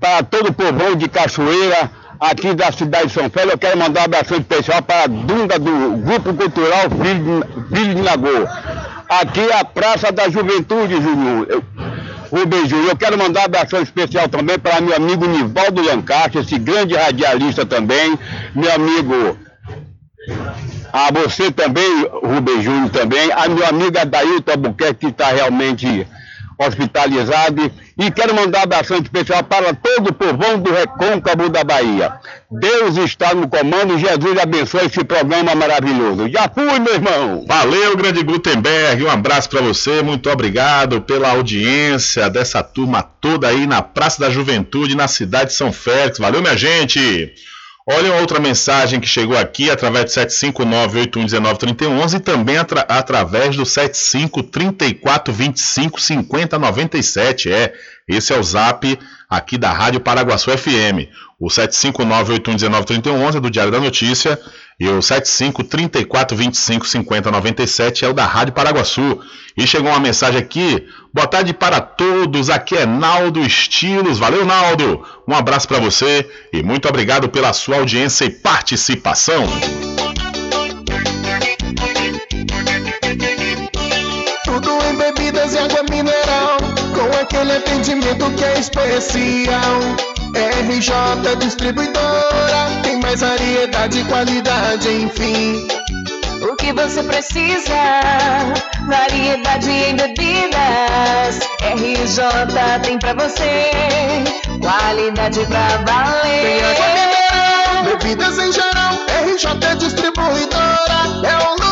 [SPEAKER 31] para todo o povão de Cachoeira, aqui da cidade de São Félix. Eu quero mandar um abraço especial para a Dunda do Grupo Cultural Filho de, Lagoa aqui é a Praça da Juventude, Júnior. Rubem Júnior. Eu quero mandar um abração especial também para meu amigo Nivaldo Lancaster, esse grande radialista também, meu amigo. A você também, Rubem Júnior, também. A meu amigo Adailton Albuquerque, que está realmente hospitalizado. E quero mandar um abração especial para todo o povão do Recôncavo da Bahia. Deus está no comando e Jesus abençoe esse programa maravilhoso. Já fui, meu irmão.
[SPEAKER 3] Valeu, grande Gutenberg. Um abraço para você. Muito obrigado pela audiência dessa turma toda aí na Praça da Juventude, na cidade de São Félix. Valeu, minha gente. Olha outra mensagem que chegou aqui através do 759-8119-3111 e também atra através do 7534255097. É, esse é o zap aqui da Rádio Paraguaçu FM. O 759-8119-3111 é do Diário da Notícia e o 7534255097 é o da Rádio Paraguaçu. E chegou uma mensagem aqui. Boa tarde para todos. Aqui é Naldo Estilos. Valeu, Naldo. Um abraço para você e muito obrigado pela sua audiência e participação.
[SPEAKER 12] Tudo em bebidas e água mineral, com aquele atendimento que é especial. RJ Distribuidora, tem mais variedade e qualidade, enfim.
[SPEAKER 13] O que você precisa? Variedade em bebidas. RJ tem pra você. Qualidade pra valer.
[SPEAKER 12] Água mineral, bebidas em geral. RJ Distribuidora é o lugar.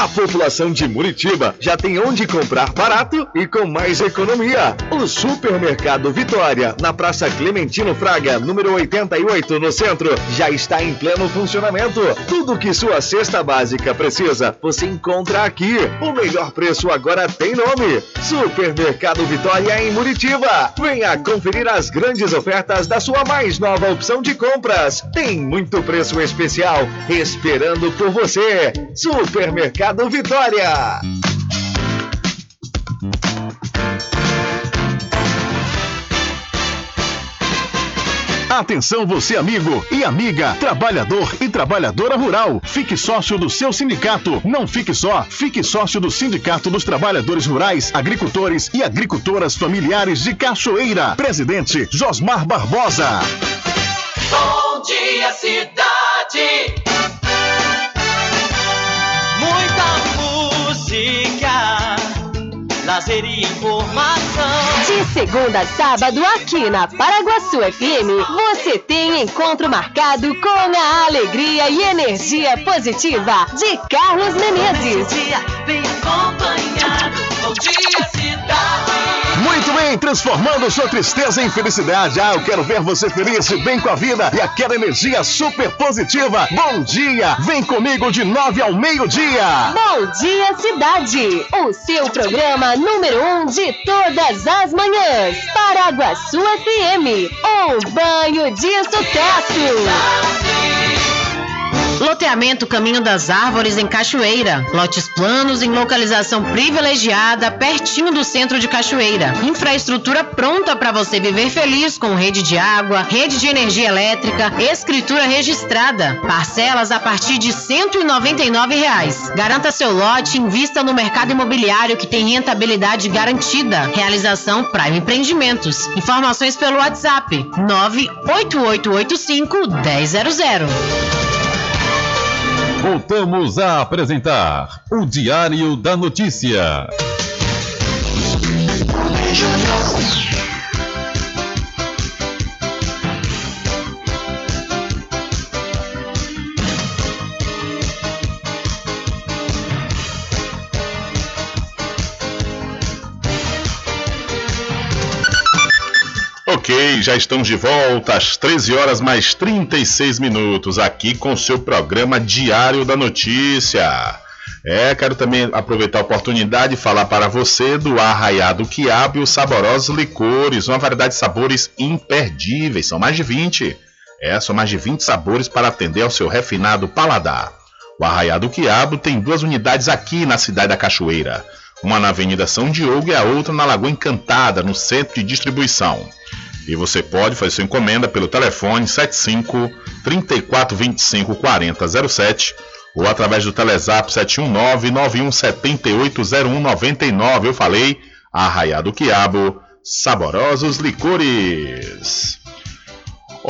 [SPEAKER 4] A população de Muritiba já tem onde comprar barato e com mais economia. O Supermercado Vitória, na Praça Clementino Fraga, número 88, no centro, já está em pleno funcionamento. Tudo que sua cesta básica precisa, você encontra aqui. O melhor preço agora tem nome: Supermercado Vitória em Muritiba. Venha conferir as grandes ofertas da sua mais nova opção de compras. Tem muito preço especial esperando por você. Supermercado Vitória.
[SPEAKER 32] Atenção você amigo e amiga, trabalhador e trabalhadora rural. Fique sócio do seu sindicato. Não fique só, fique sócio do Sindicato dos Trabalhadores Rurais, Agricultores e Agricultoras Familiares de Cachoeira. Presidente Josmar Barbosa.
[SPEAKER 22] Bom dia, cidade. Lazer e informação.
[SPEAKER 13] De segunda a sábado, aqui na Paraguaçu FM, você tem encontro marcado com a alegria e energia positiva de Carlos Menezes.
[SPEAKER 22] Bem acompanhado. Bom dia, cidade.
[SPEAKER 32] Muito bem, transformando sua tristeza em felicidade. Ah, eu quero ver você feliz bem com a vida e aquela energia super positiva. Bom dia, vem comigo de nove ao meio-dia.
[SPEAKER 13] Bom dia, cidade! O seu programa número um de todas as manhãs. Paraguaçu FM, um banho de sucesso.
[SPEAKER 8] Loteamento Caminho das Árvores em Cachoeira. Lotes planos em localização privilegiada, pertinho do centro de Cachoeira. Infraestrutura pronta para você viver feliz com rede de água, rede de energia elétrica, escritura registrada. Parcelas a partir de 199 reais. Garanta seu lote e invista no mercado imobiliário que tem rentabilidade garantida. Realização Prime Empreendimentos. Informações pelo WhatsApp 98885 1000.
[SPEAKER 2] Voltamos a apresentar o Diário da Notícia.
[SPEAKER 3] Ok, já estamos de volta às 13 horas mais 36 minutos, aqui com seu programa Diário da Notícia. É, quero também aproveitar a oportunidade e falar para você do Arraiado Quiabo e os saborosos licores, uma variedade de sabores imperdíveis, são mais de 20. É, são mais de 20 sabores para atender ao seu refinado paladar. O Arraiado Quiabo tem duas unidades aqui na cidade da Cachoeira, uma na Avenida São Diogo e a outra na Lagoa Encantada, no centro de distribuição. E você pode fazer sua encomenda pelo telefone 75 3425 4007 ou através do Telezap 719 91780199. Eu falei, Arraiado Quiabo, saborosos licores.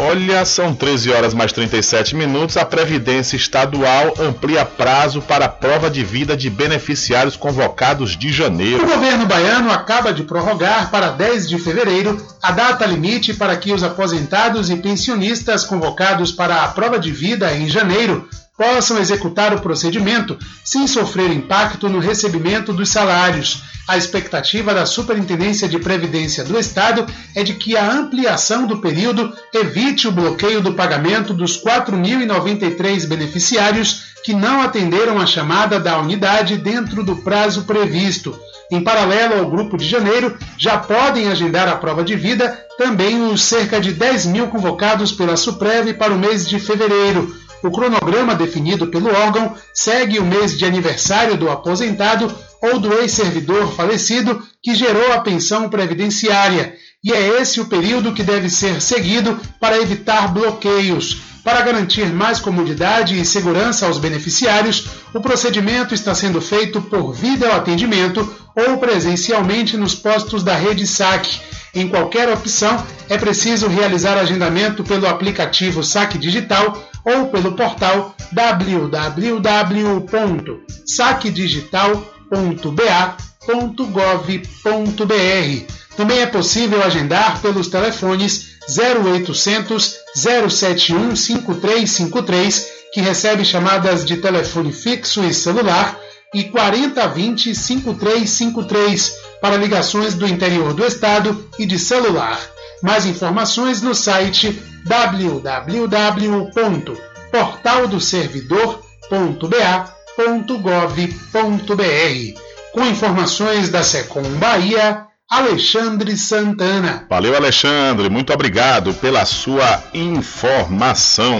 [SPEAKER 3] Olha, são 13 horas mais 37 minutos. A Previdência Estadual amplia prazo para a prova de vida de beneficiários convocados de janeiro.
[SPEAKER 26] O governo baiano acaba de prorrogar para 10 de fevereiro a data limite para que os aposentados e pensionistas convocados para a prova de vida em janeiro possam executar o procedimento sem sofrer impacto no recebimento dos salários. A expectativa da Superintendência de Previdência do Estado é de que a ampliação do período evite o bloqueio do pagamento dos 4.093 beneficiários que não atenderam a chamada da unidade dentro do prazo previsto. Em paralelo ao grupo de janeiro, já podem agendar a prova de vida também os cerca de 10 mil convocados pela Suprev para o mês de fevereiro. O cronograma definido pelo órgão segue o mês de aniversário do aposentado ou do ex-servidor falecido que gerou a pensão previdenciária, e é esse o período que deve ser seguido para evitar bloqueios. Para garantir mais comodidade e segurança aos beneficiários, o procedimento está sendo feito por videoatendimento ou presencialmente nos postos da rede SAC. Em qualquer opção, é preciso realizar agendamento pelo aplicativo SAC Digital ou pelo portal www.sacdigital.ba.gov.br. Também é possível agendar pelos telefones 0800 071 5353, que recebe chamadas de telefone fixo e celular, e 4020 5353 para ligações do interior do estado e de celular. Mais informações no site www.portaldoservidor.ba.gov.br. Com informações da Secom Bahia, Alexandre Santana.
[SPEAKER 3] Valeu, Alexandre. Muito obrigado pela sua informação.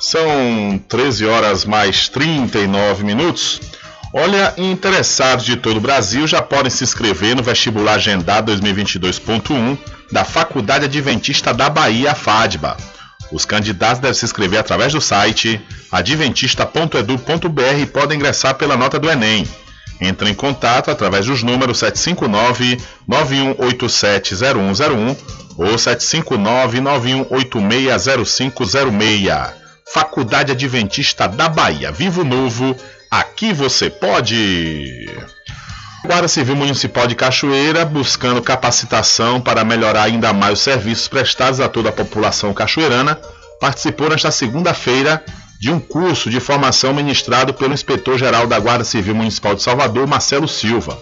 [SPEAKER 3] São 13 horas mais 39 minutos. Olha, interessados de todo o Brasil já podem se inscrever no vestibular agendado 2022.1 da Faculdade Adventista da Bahia, FADBA. Os candidatos devem se inscrever através do site adventista.edu.br e podem ingressar pela nota do Enem. Entre em contato através dos números 759-9187-0101 ou 759-9186-0506. Faculdade Adventista da Bahia, Vivo Novo, aqui você pode! Guarda Civil Municipal de Cachoeira, buscando capacitação para melhorar ainda mais os serviços prestados a toda a população cachoeirana, participou nesta segunda-feira de um curso de formação ministrado pelo inspetor-geral da Guarda Civil Municipal de Salvador, Marcelo Silva.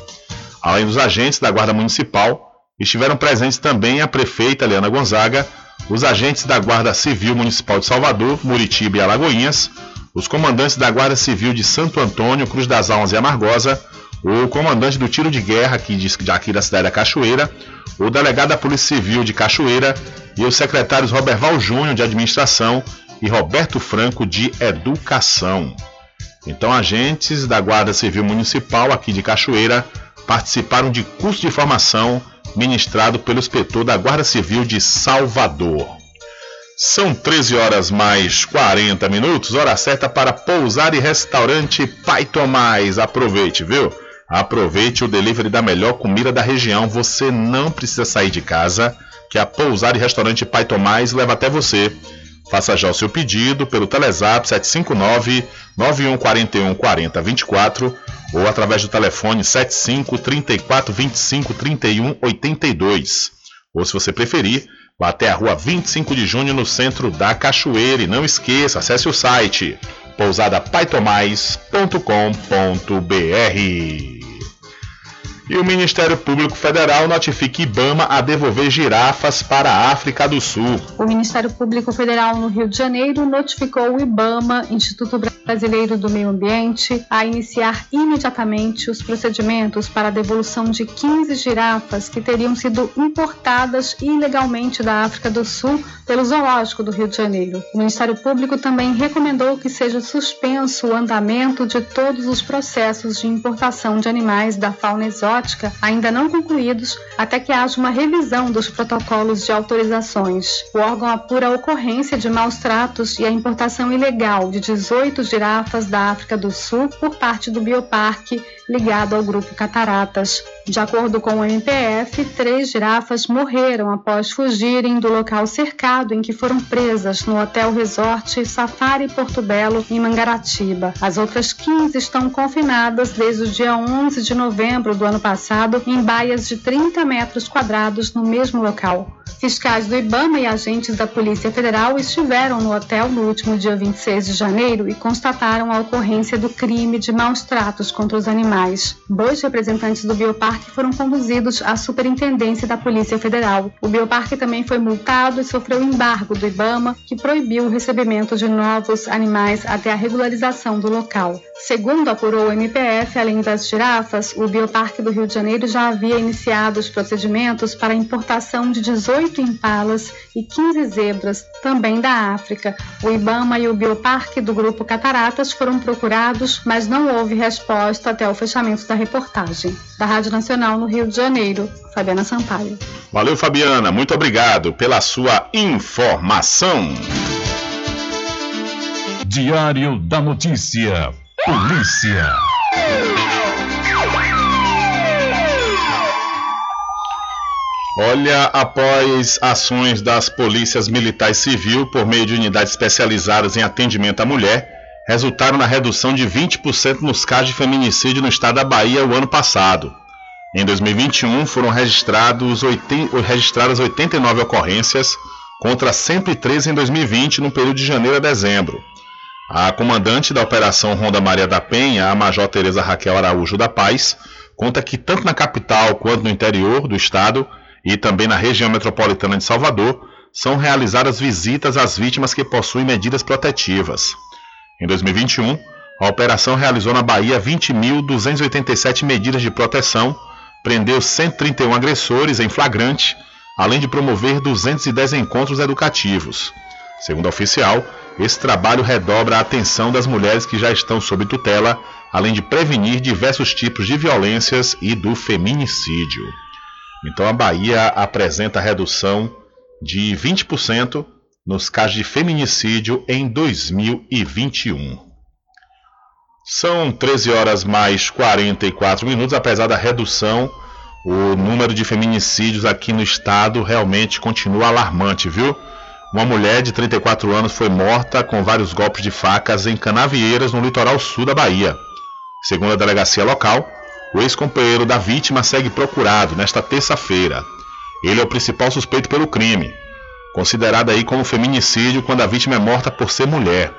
[SPEAKER 3] Além dos agentes da Guarda Municipal, estiveram presentes também a prefeita Eliana Gonzaga, os agentes da Guarda Civil Municipal de Salvador, Muritiba e Alagoinhas, os comandantes da Guarda Civil de Santo Antônio, Cruz das Almas e Amargosa, o comandante do tiro de guerra aqui, de, aqui da cidade da Cachoeira, o delegado da Polícia Civil de Cachoeira e os secretários Roberval Júnior de Administração e Roberto Franco de Educação. Então, agentes da Guarda Civil Municipal aqui de Cachoeira participaram de curso de formação ministrado pelo inspetor da Guarda Civil de Salvador. São 13 horas mais 40 minutos, hora certa para pousar e restaurante Pai Tomás. Aproveite, viu? Aproveite o delivery da melhor comida da região. Você não precisa sair de casa, que a Pousar e Restaurante Pai Tomás leva até você. Faça já o seu pedido pelo Telezap 759 9141 4024 ou através do telefone 75 34 25 31 82. Ou se você preferir, vá até a rua 25 de junho no centro da Cachoeira. E não esqueça, acesse o site pousadapaitomais.com.br. E o Ministério Público Federal notifica Ibama a devolver girafas para a África do Sul.
[SPEAKER 27] O Ministério Público Federal no Rio de Janeiro notificou o IBAMA, Instituto Brasileiro do Meio Ambiente, a iniciar imediatamente os procedimentos para a devolução de 15 girafas que teriam sido importadas ilegalmente da África do Sul pelo Zoológico do Rio de Janeiro. O Ministério Público também recomendou que seja suspenso o andamento de todos os processos de importação de animais da fauna exótica ainda não concluídos até que haja uma revisão dos protocolos de autorizações. O órgão apura a ocorrência de maus tratos e a importação ilegal de 18 girafas da África do Sul por parte do Bioparque ligado ao grupo Cataratas. De acordo com o MPF, três girafas morreram após fugirem do local cercado em que foram presas no Hotel Resort Safari Porto Belo, em Mangaratiba. As outras 15 estão confinadas desde o dia 11 de novembro do ano passado em baias de 30 metros quadrados no mesmo local. Fiscais do IBAMA e agentes da Polícia Federal estiveram no hotel no último dia 26 de janeiro e constataram a ocorrência do crime de maus tratos contra os animais. Dois representantes do Bioparque foram conduzidos à Superintendência da Polícia Federal. O Bioparque também foi multado e sofreu embargo do IBAMA, que proibiu o recebimento de novos animais até a regularização do local. Segundo apurou o MPF, além das girafas, o Bioparque do Rio de Janeiro já havia iniciado os procedimentos para a importação de 18 impalas e 15 zebras, também da África. O IBAMA e o Bioparque do Grupo Cataratas foram procurados, mas não houve resposta até o fechamento da reportagem. Da Rádio Nacional no Rio de Janeiro, Fabiana Sampaio.
[SPEAKER 3] Valeu, Fabiana. Muito obrigado pela sua informação.
[SPEAKER 2] Diário da Notícia. Polícia.
[SPEAKER 3] Olha, após ações das polícias militar e civil por meio de unidades especializadas em atendimento à mulher, resultaram na redução de 20% nos casos de feminicídio no estado da Bahia o ano passado. Em 2021 foram registrados 80, registradas 89 ocorrências contra 113 em 2020 no período de janeiro a dezembro. A comandante da Operação Ronda Maria da Penha, a Major Tereza Raquel Araújo da Paz, conta que tanto na capital quanto no interior do estado e também na região metropolitana de Salvador são realizadas visitas às vítimas que possuem medidas protetivas. Em 2021, a operação realizou na Bahia 20.287 medidas de proteção, prendeu 131 agressores em flagrante, além de promover 210 encontros educativos. Segundo a oficial, esse trabalho redobra a atenção das mulheres que já estão sob tutela, além de prevenir diversos tipos de violências e do feminicídio. Então a Bahia apresenta redução de 20% nos casos de feminicídio em 2021. São 13 horas mais 44 minutos, apesar da redução, o número de feminicídios aqui no estado realmente continua alarmante, viu? Uma mulher de 34 anos foi morta com vários golpes de facas em Canavieiras, no litoral sul da Bahia. Segundo a delegacia local, o ex-companheiro da vítima segue procurado nesta terça-feira. Ele é o principal suspeito pelo crime, considerado aí como feminicídio quando a vítima é morta por ser mulher.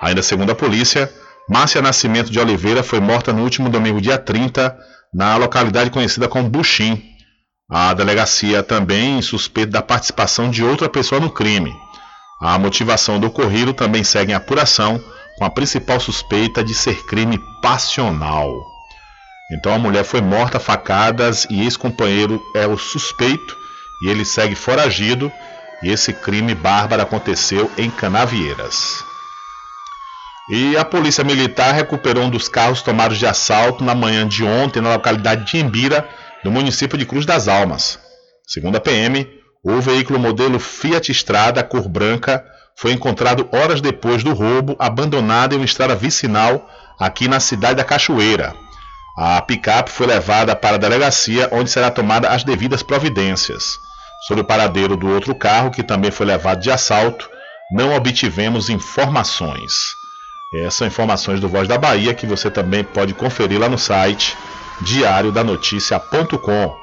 [SPEAKER 3] Ainda segundo a polícia, Márcia Nascimento de Oliveira foi morta no último domingo, dia 30, na localidade conhecida como Buxim, a delegacia também suspeita da participação de outra pessoa no crime. A motivação do ocorrido também segue em apuração, com a principal suspeita de ser crime passional. Então a mulher foi morta a facadas e ex-companheiro é o suspeito e ele segue foragido. E esse crime bárbaro aconteceu em Canavieiras. E a polícia militar recuperou um dos carros tomados de assalto na manhã de ontem na localidade de Embira, no município de Cruz das Almas. Segundo a PM, o veículo modelo Fiat Strada cor branca foi encontrado horas depois do roubo, abandonado em uma estrada vicinal aqui na cidade da Cachoeira. A picape foi levada para a delegacia, onde será tomada as devidas providências. Sobre o paradeiro do outro carro, que também foi levado de assalto, não obtivemos informações. Essas são informações do Voz da Bahia que você também pode conferir lá no site diariodanoticia.com.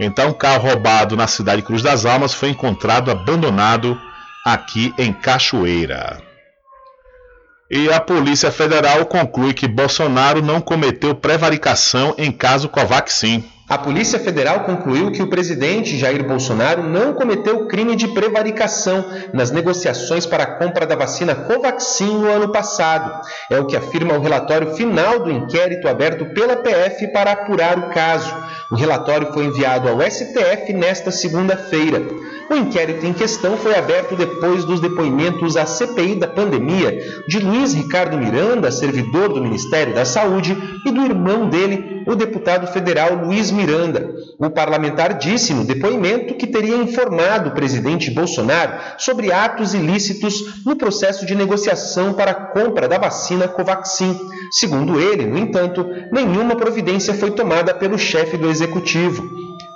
[SPEAKER 3] Então, um carro roubado na cidade de Cruz das Almas foi encontrado abandonado aqui em Cachoeira. E a Polícia Federal conclui que Bolsonaro não cometeu prevaricação em caso Covaxin.
[SPEAKER 11] A Polícia Federal concluiu que o presidente Jair Bolsonaro não cometeu crime de prevaricação nas negociações para a compra da vacina Covaxin no ano passado. É o que afirma o relatório final do inquérito aberto pela PF para apurar o caso. O relatório foi enviado ao STF nesta segunda-feira. O inquérito em questão foi aberto depois dos depoimentos à CPI da pandemia de Luiz Ricardo Miranda, servidor do Ministério da Saúde, e do irmão dele, o deputado federal Luiz Miranda. O parlamentar disse no depoimento que teria informado o presidente Bolsonaro sobre atos ilícitos no processo de negociação para a compra da vacina Covaxin. Segundo ele, no entanto, nenhuma providência foi tomada pelo chefe do executivo.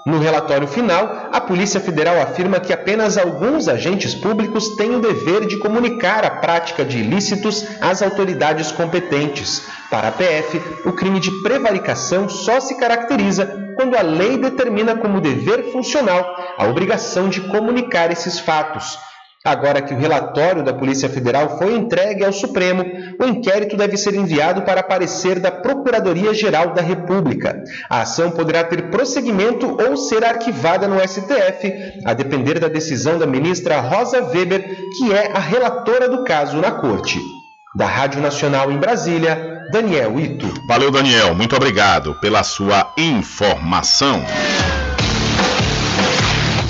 [SPEAKER 11] No relatório final, a Polícia Federal afirma que apenas alguns agentes públicos têm o dever de comunicar a prática de ilícitos às autoridades competentes. Para a PF, o crime de prevaricação só se caracteriza quando a lei determina como dever funcional a obrigação de comunicar esses fatos. Agora que o relatório da Polícia Federal foi entregue ao Supremo, o inquérito deve ser enviado para parecer da Procuradoria-Geral da República. A ação poderá ter prosseguimento ou ser arquivada no STF, a depender da decisão da ministra Rosa Weber, que é a relatora do caso na Corte. Da Rádio Nacional em Brasília, Daniel Ito.
[SPEAKER 3] Valeu, Daniel. Muito obrigado pela sua informação.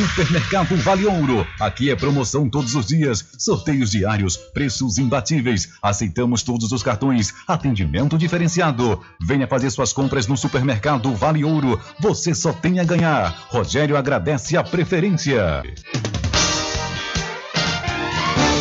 [SPEAKER 2] Supermercado Vale Ouro. Aqui é promoção todos os dias, sorteios diários, preços imbatíveis. Aceitamos todos os cartões, atendimento diferenciado. Venha fazer suas compras no Supermercado Vale Ouro. Você só tem a ganhar. Rogério agradece a preferência.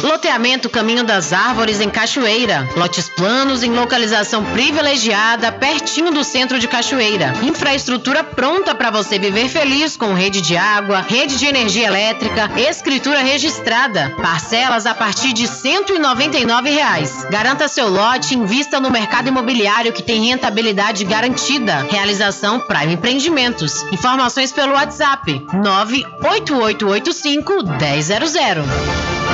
[SPEAKER 8] Loteamento Caminho das Árvores em Cachoeira. Lotes planos em localização privilegiada, pertinho do centro de Cachoeira. Infraestrutura pronta para você viver feliz com rede de água, rede de energia elétrica, escritura registrada. Parcelas a partir de 199 reais. Garanta seu lote invista no mercado imobiliário que tem rentabilidade garantida. Realização Prime Empreendimentos. Informações pelo WhatsApp 98885 1000.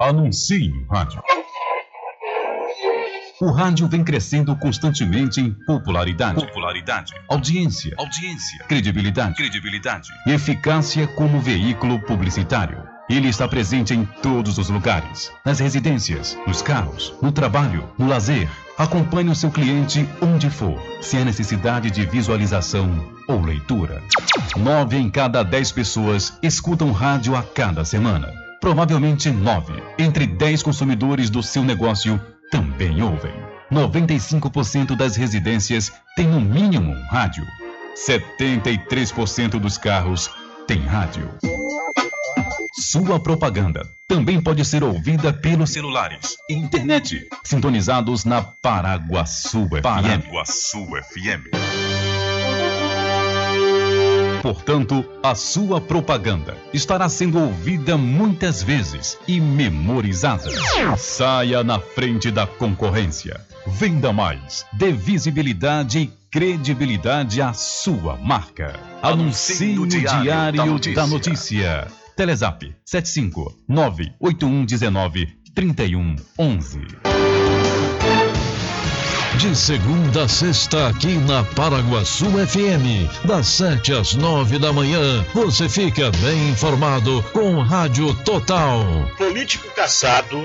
[SPEAKER 2] Anuncie o rádio. O rádio vem crescendo constantemente em popularidade, popularidade, audiência, audiência, credibilidade, credibilidade e eficácia como veículo publicitário. Ele está presente em todos os lugares, nas residências, nos carros, no trabalho, no lazer. Acompanhe o seu cliente onde for, sem a necessidade de visualização ou leitura. Nove em cada dez pessoas escutam rádio a cada semana. Provavelmente nove entre dez consumidores do seu negócio também ouvem. 95% das residências têm no mínimo um rádio. 73% dos carros têm rádio. Sua propaganda também pode ser ouvida pelos celulares e internet, sintonizados na Paraguaçu FM.
[SPEAKER 3] Paraguaçu FM.
[SPEAKER 2] Portanto, a sua propaganda estará sendo ouvida muitas vezes e memorizada. Saia na frente da concorrência. Venda mais. Dê visibilidade e credibilidade à sua marca. Anuncie no Diário da Notícia. Da Notícia. Telezap 75 98119 3111.
[SPEAKER 33] De segunda a sexta, aqui na Paraguaçu FM, das 7 às 9 da manhã, você fica bem informado com Rádio Total.
[SPEAKER 30] Político caçado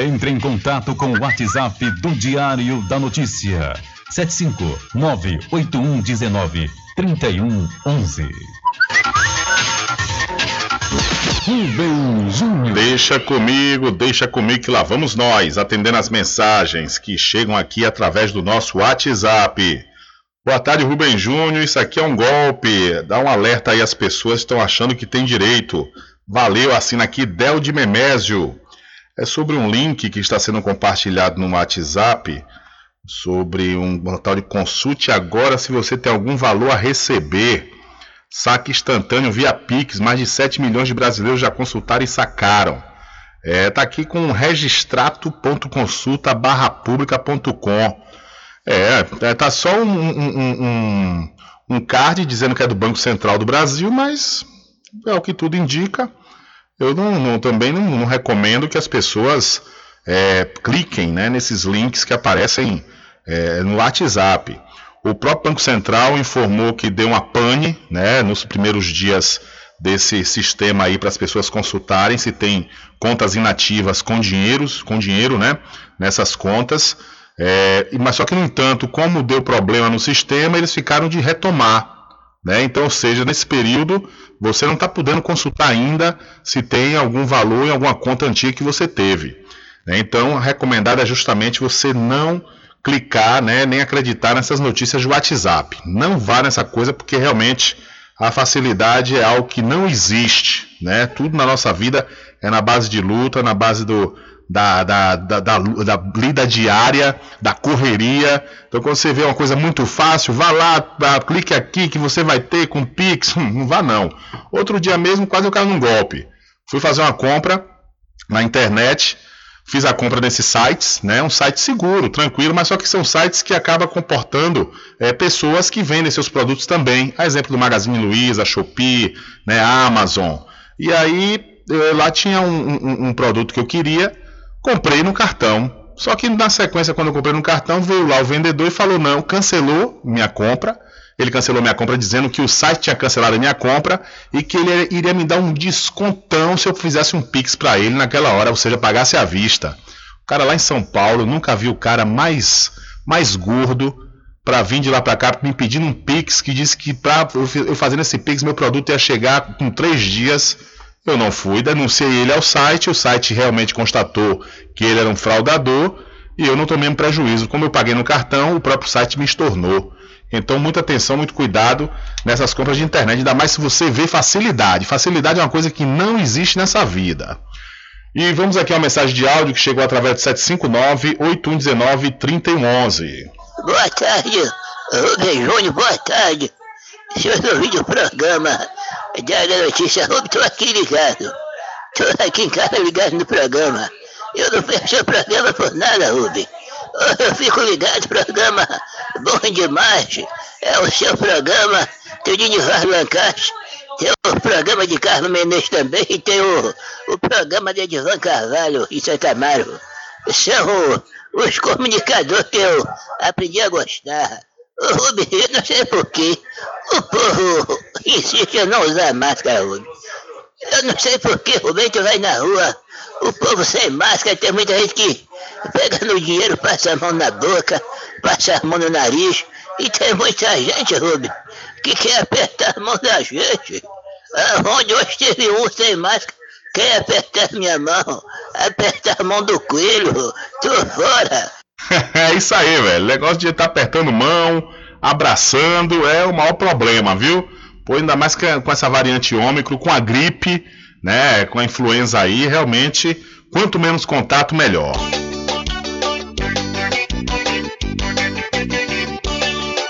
[SPEAKER 2] Entre em contato com o WhatsApp do Diário da Notícia. 759-8119-3111.
[SPEAKER 3] Rubem Júnior. Deixa comigo, deixa comigo que lá vamos nós, atendendo as mensagens que chegam aqui através do nosso WhatsApp. Boa tarde, Rubem Júnior. Isso aqui é um golpe. Dá um alerta aí às pessoas estão achando que tem direito. Valeu, assina aqui Del de Memésio é sobre um link que está sendo compartilhado no WhatsApp sobre um tal de consulte agora se você tem algum valor a receber. Saque instantâneo via Pix, mais de 7 milhões de brasileiros já consultaram e sacaram. É, tá aqui com registrato.consulta barra pública.com. É, é, tá só um, um, um, um card dizendo que é do Banco Central do Brasil, mas é o que tudo indica eu não, não, também não, não, recomendo que as pessoas é, cliquem né, nesses links que aparecem é, no WhatsApp. O próprio Banco Central informou que deu uma pane né, nos primeiros dias desse sistema aí para as pessoas consultarem se tem contas inativas com dinheiros, com dinheiro né, nessas contas. É, mas só que, no entanto, como deu problema no sistema, eles ficaram de retomar né? Então, ou seja, nesse período você não está podendo consultar ainda se tem algum valor em alguma conta antiga que você teve. Né? Então, a recomendada é justamente você não clicar, né, nem acreditar nessas notícias de WhatsApp. Não vá nessa coisa porque realmente a facilidade é algo que não existe. Né? Tudo na nossa vida é na base de luta, na base do, da, da, da, da, da lida diária, da correria. Então, quando você vê uma coisa muito fácil, vá lá, clique aqui que você vai ter com Pix. Hum, não vá não. Outro dia mesmo, quase eu caí num golpe. Fui fazer uma compra na internet, fiz a compra nesses sites, né? Um site seguro, tranquilo, mas só que são sites que acabam comportando é, pessoas que vendem seus produtos também. A exemplo do Magazine Luiza, Shopee, né? Amazon. E aí eu, lá tinha um, um, um produto que eu queria, comprei no cartão. Só que na sequência, quando eu comprei no cartão, veio lá o vendedor e falou: não, cancelou minha compra. Ele cancelou minha compra dizendo que o site tinha cancelado a minha compra e que ele iria me dar um descontão se eu fizesse um Pix para ele naquela hora, ou seja, pagasse à vista. O cara lá em São Paulo, nunca vi o cara mais, mais gordo para vir de lá para cá me pedindo um Pix que disse que para eu fazendo esse Pix meu produto ia chegar com três dias. Eu não fui, denunciei ele ao site, o site realmente constatou que ele era um fraudador e eu não tomei um prejuízo. Como eu paguei no cartão, o próprio site me estornou. Então, muita atenção, muito cuidado nessas compras de internet, ainda mais se você vê facilidade. Facilidade é uma coisa que não existe nessa vida. E vamos aqui a uma mensagem de áudio que chegou através de 759-8119-3111.
[SPEAKER 34] Boa tarde, Júnior, boa tarde. Senhor do vídeo programa Diário da Notícia, Rubem, estou aqui ligado. Estou aqui em casa ligado no programa. Eu não fecho o programa por nada, Rubem. Eu fico ligado, programa bom demais. É o seu programa, tem o Dinivar Lancaster, tem o programa de Carlos Menezes também, e tem o, o programa de Edvan Carvalho em Santa Amaro. São os comunicadores que eu aprendi a gostar. Rubem, eu não sei porquê. O povo insiste em não usar máscara, Rubem. Eu não sei porquê, Rubem, tu vai na rua, o povo sem máscara, tem muita gente que pega no dinheiro, passa a mão na boca, passa a mão no nariz, e tem muita gente, Rubem, que quer apertar a mão da gente. Onde eu estive um sem máscara, quer apertar minha mão, apertar a mão do coelho, tô fora.
[SPEAKER 3] é isso aí, velho. Negócio de estar apertando mão, abraçando, é o maior problema, viu? Pô, ainda mais com essa variante ômicro, com a gripe, né? Com a influenza aí, realmente, quanto menos contato, melhor.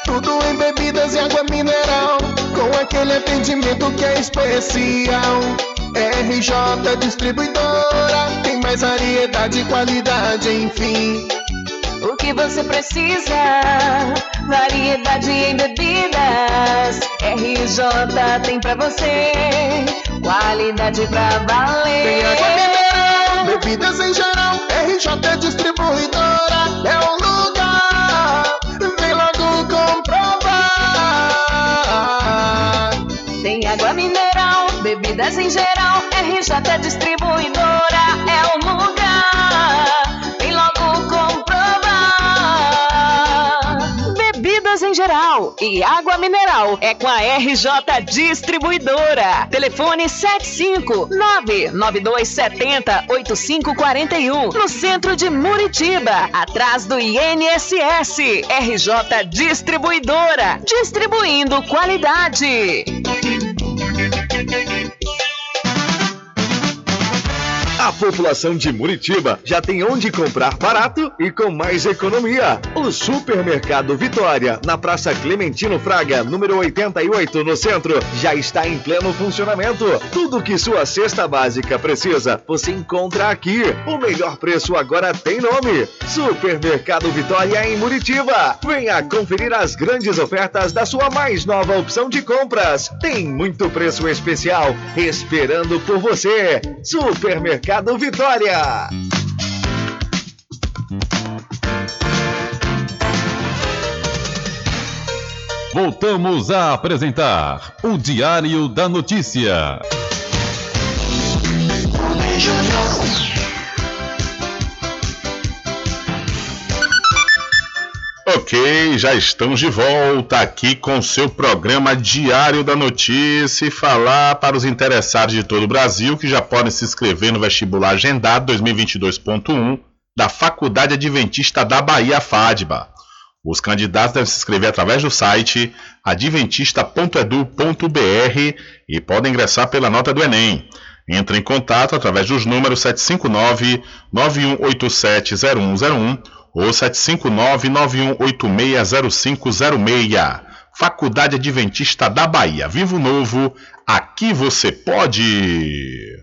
[SPEAKER 12] Tudo em bebidas e água mineral, com aquele atendimento que é especial. RJ Distribuidora, tem mais variedade e qualidade, enfim.
[SPEAKER 13] O que você precisa? Variedade em bebidas. RJ tem pra você. Qualidade pra valer.
[SPEAKER 12] Tem água mineral, bebidas em geral. RJ Distribuidora é o lugar. Vem logo comprovar.
[SPEAKER 13] Tem água mineral, bebidas em geral. RJ Distribuidora é o geral e água mineral é com a RJ Distribuidora. Telefone 75992708541 no centro de Muritiba, atrás do INSS. RJ Distribuidora, distribuindo qualidade.
[SPEAKER 4] A população de Muritiba já tem onde comprar barato e com mais economia. O Supermercado Vitória, na Praça Clementino Fraga, número 88, no centro, já está em pleno funcionamento. Tudo que sua cesta básica precisa, você encontra aqui. O melhor preço agora tem nome: Supermercado Vitória em Muritiba. Venha conferir as grandes ofertas da sua mais nova opção de compras. Tem muito preço especial esperando por você. Supermercado Vitória.
[SPEAKER 2] Voltamos a apresentar o Diário da Notícia.
[SPEAKER 3] Ok, já estamos de volta aqui com seu programa Diário da Notícia e falar para os interessados de todo o Brasil que já podem se inscrever no vestibular agendado 2022.1 da Faculdade Adventista da Bahia, FADBA. Os candidatos devem se inscrever através do site adventista.edu.br e podem ingressar pela nota do Enem. Entre em contato através dos números 759-9187-0101 ou 759-9186-0506. Faculdade Adventista da Bahia. Vivo Novo, aqui você pode.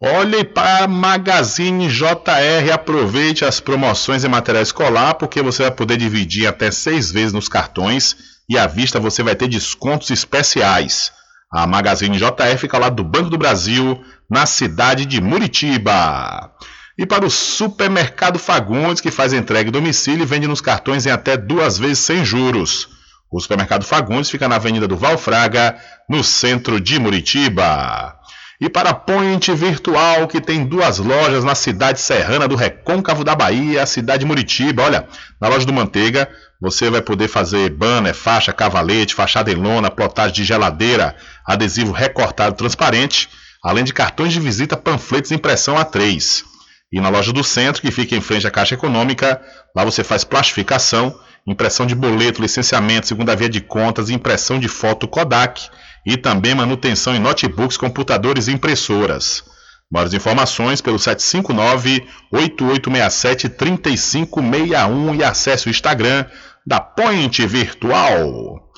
[SPEAKER 3] Olhe para Magazine JR, aproveite as promoções em material escolar, porque você vai poder dividir até seis vezes nos cartões e à vista você vai ter descontos especiais. A Magazine JR fica lá do Banco do Brasil, na cidade de Muritiba. E para o Supermercado Fagundes, que faz entrega em domicílio e vende nos cartões em até duas vezes sem juros. O Supermercado Fagundes fica na Avenida do Valfraga, no centro de Muritiba. E para a Point Virtual, que tem duas lojas na cidade serrana do Recôncavo da Bahia, a cidade de Muritiba. Olha, na loja do Manteiga, você vai poder fazer banner, faixa, cavalete, fachada em lona, plotagem de geladeira, adesivo recortado transparente, além de cartões de visita, panfletos e impressão A3. E na loja do centro, que fica em frente à Caixa Econômica, lá você faz plastificação, impressão de boleto, licenciamento, segunda via de contas, impressão de foto Kodak e também manutenção em notebooks, computadores e impressoras. Maiores informações pelo 759-8867-3561 e acesse o Instagram da Point Virtual.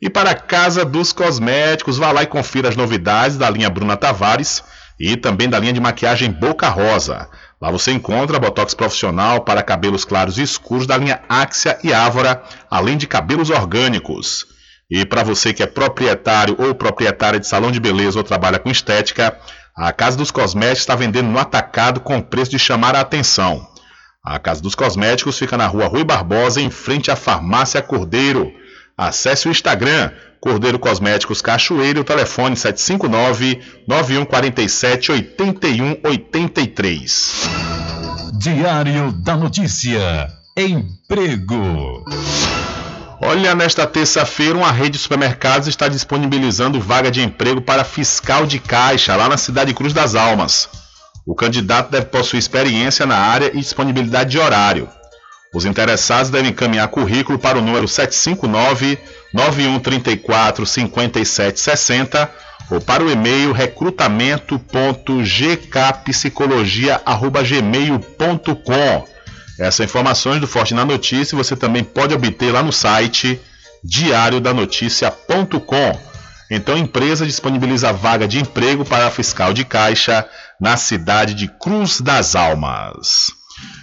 [SPEAKER 3] E para a Casa dos Cosméticos, vá lá e confira as novidades da linha Bruna Tavares e também da linha de maquiagem Boca Rosa. Lá você encontra botox profissional para cabelos claros e escuros da linha Axia e Ávora, além de cabelos orgânicos. E para você que é proprietário ou proprietária de salão de beleza ou trabalha com estética, a Casa dos Cosméticos está vendendo no atacado com preço de chamar a atenção. A Casa dos Cosméticos fica na rua Rui Barbosa, em frente à Farmácia Cordeiro. Acesse o Instagram Cordeiro Cosméticos Cachoeiro, telefone 759-9147-8183.
[SPEAKER 33] Diário da Notícia. Emprego.
[SPEAKER 3] Olha, nesta terça-feira, uma rede de supermercados está disponibilizando vaga de emprego para fiscal de caixa lá na cidade de Cruz das Almas. O candidato deve possuir experiência na área e disponibilidade de horário. Os interessados devem encaminhar currículo para o número 759 9134 5760 ou para o e-mail recrutamento.gkpsicologia@gmail.com. Essas informações do Forte na Notícia você também pode obter lá no site diariodanoticia.com. Então, a empresa disponibiliza vaga de emprego para fiscal de caixa na cidade de Cruz das Almas.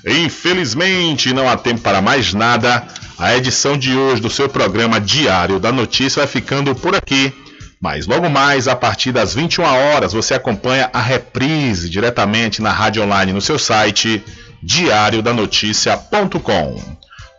[SPEAKER 3] Infelizmente, não há tempo para mais nada. A edição de hoje do seu programa Diário da Notícia vai ficando por aqui. Mas logo mais, a partir das 21 horas, você acompanha a reprise diretamente na rádio online no seu site diariodanoticia.com.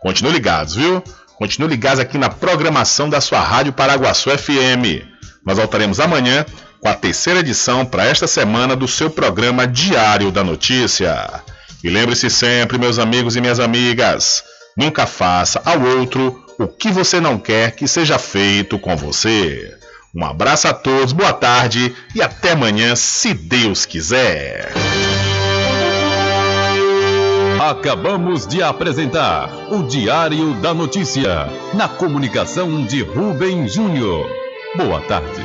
[SPEAKER 3] Continue ligados, viu? Continue ligados aqui na programação da sua Rádio Paraguaçu FM. Nós voltaremos amanhã com a terceira edição para esta semana do seu programa Diário da Notícia. E lembre-se sempre, meus amigos e minhas amigas, nunca faça ao outro o que você não quer que seja feito com você. Um abraço a todos, boa tarde e até amanhã, se Deus quiser.
[SPEAKER 33] Acabamos de apresentar o Diário da Notícia, na comunicação de Rubem Júnior. Boa tarde.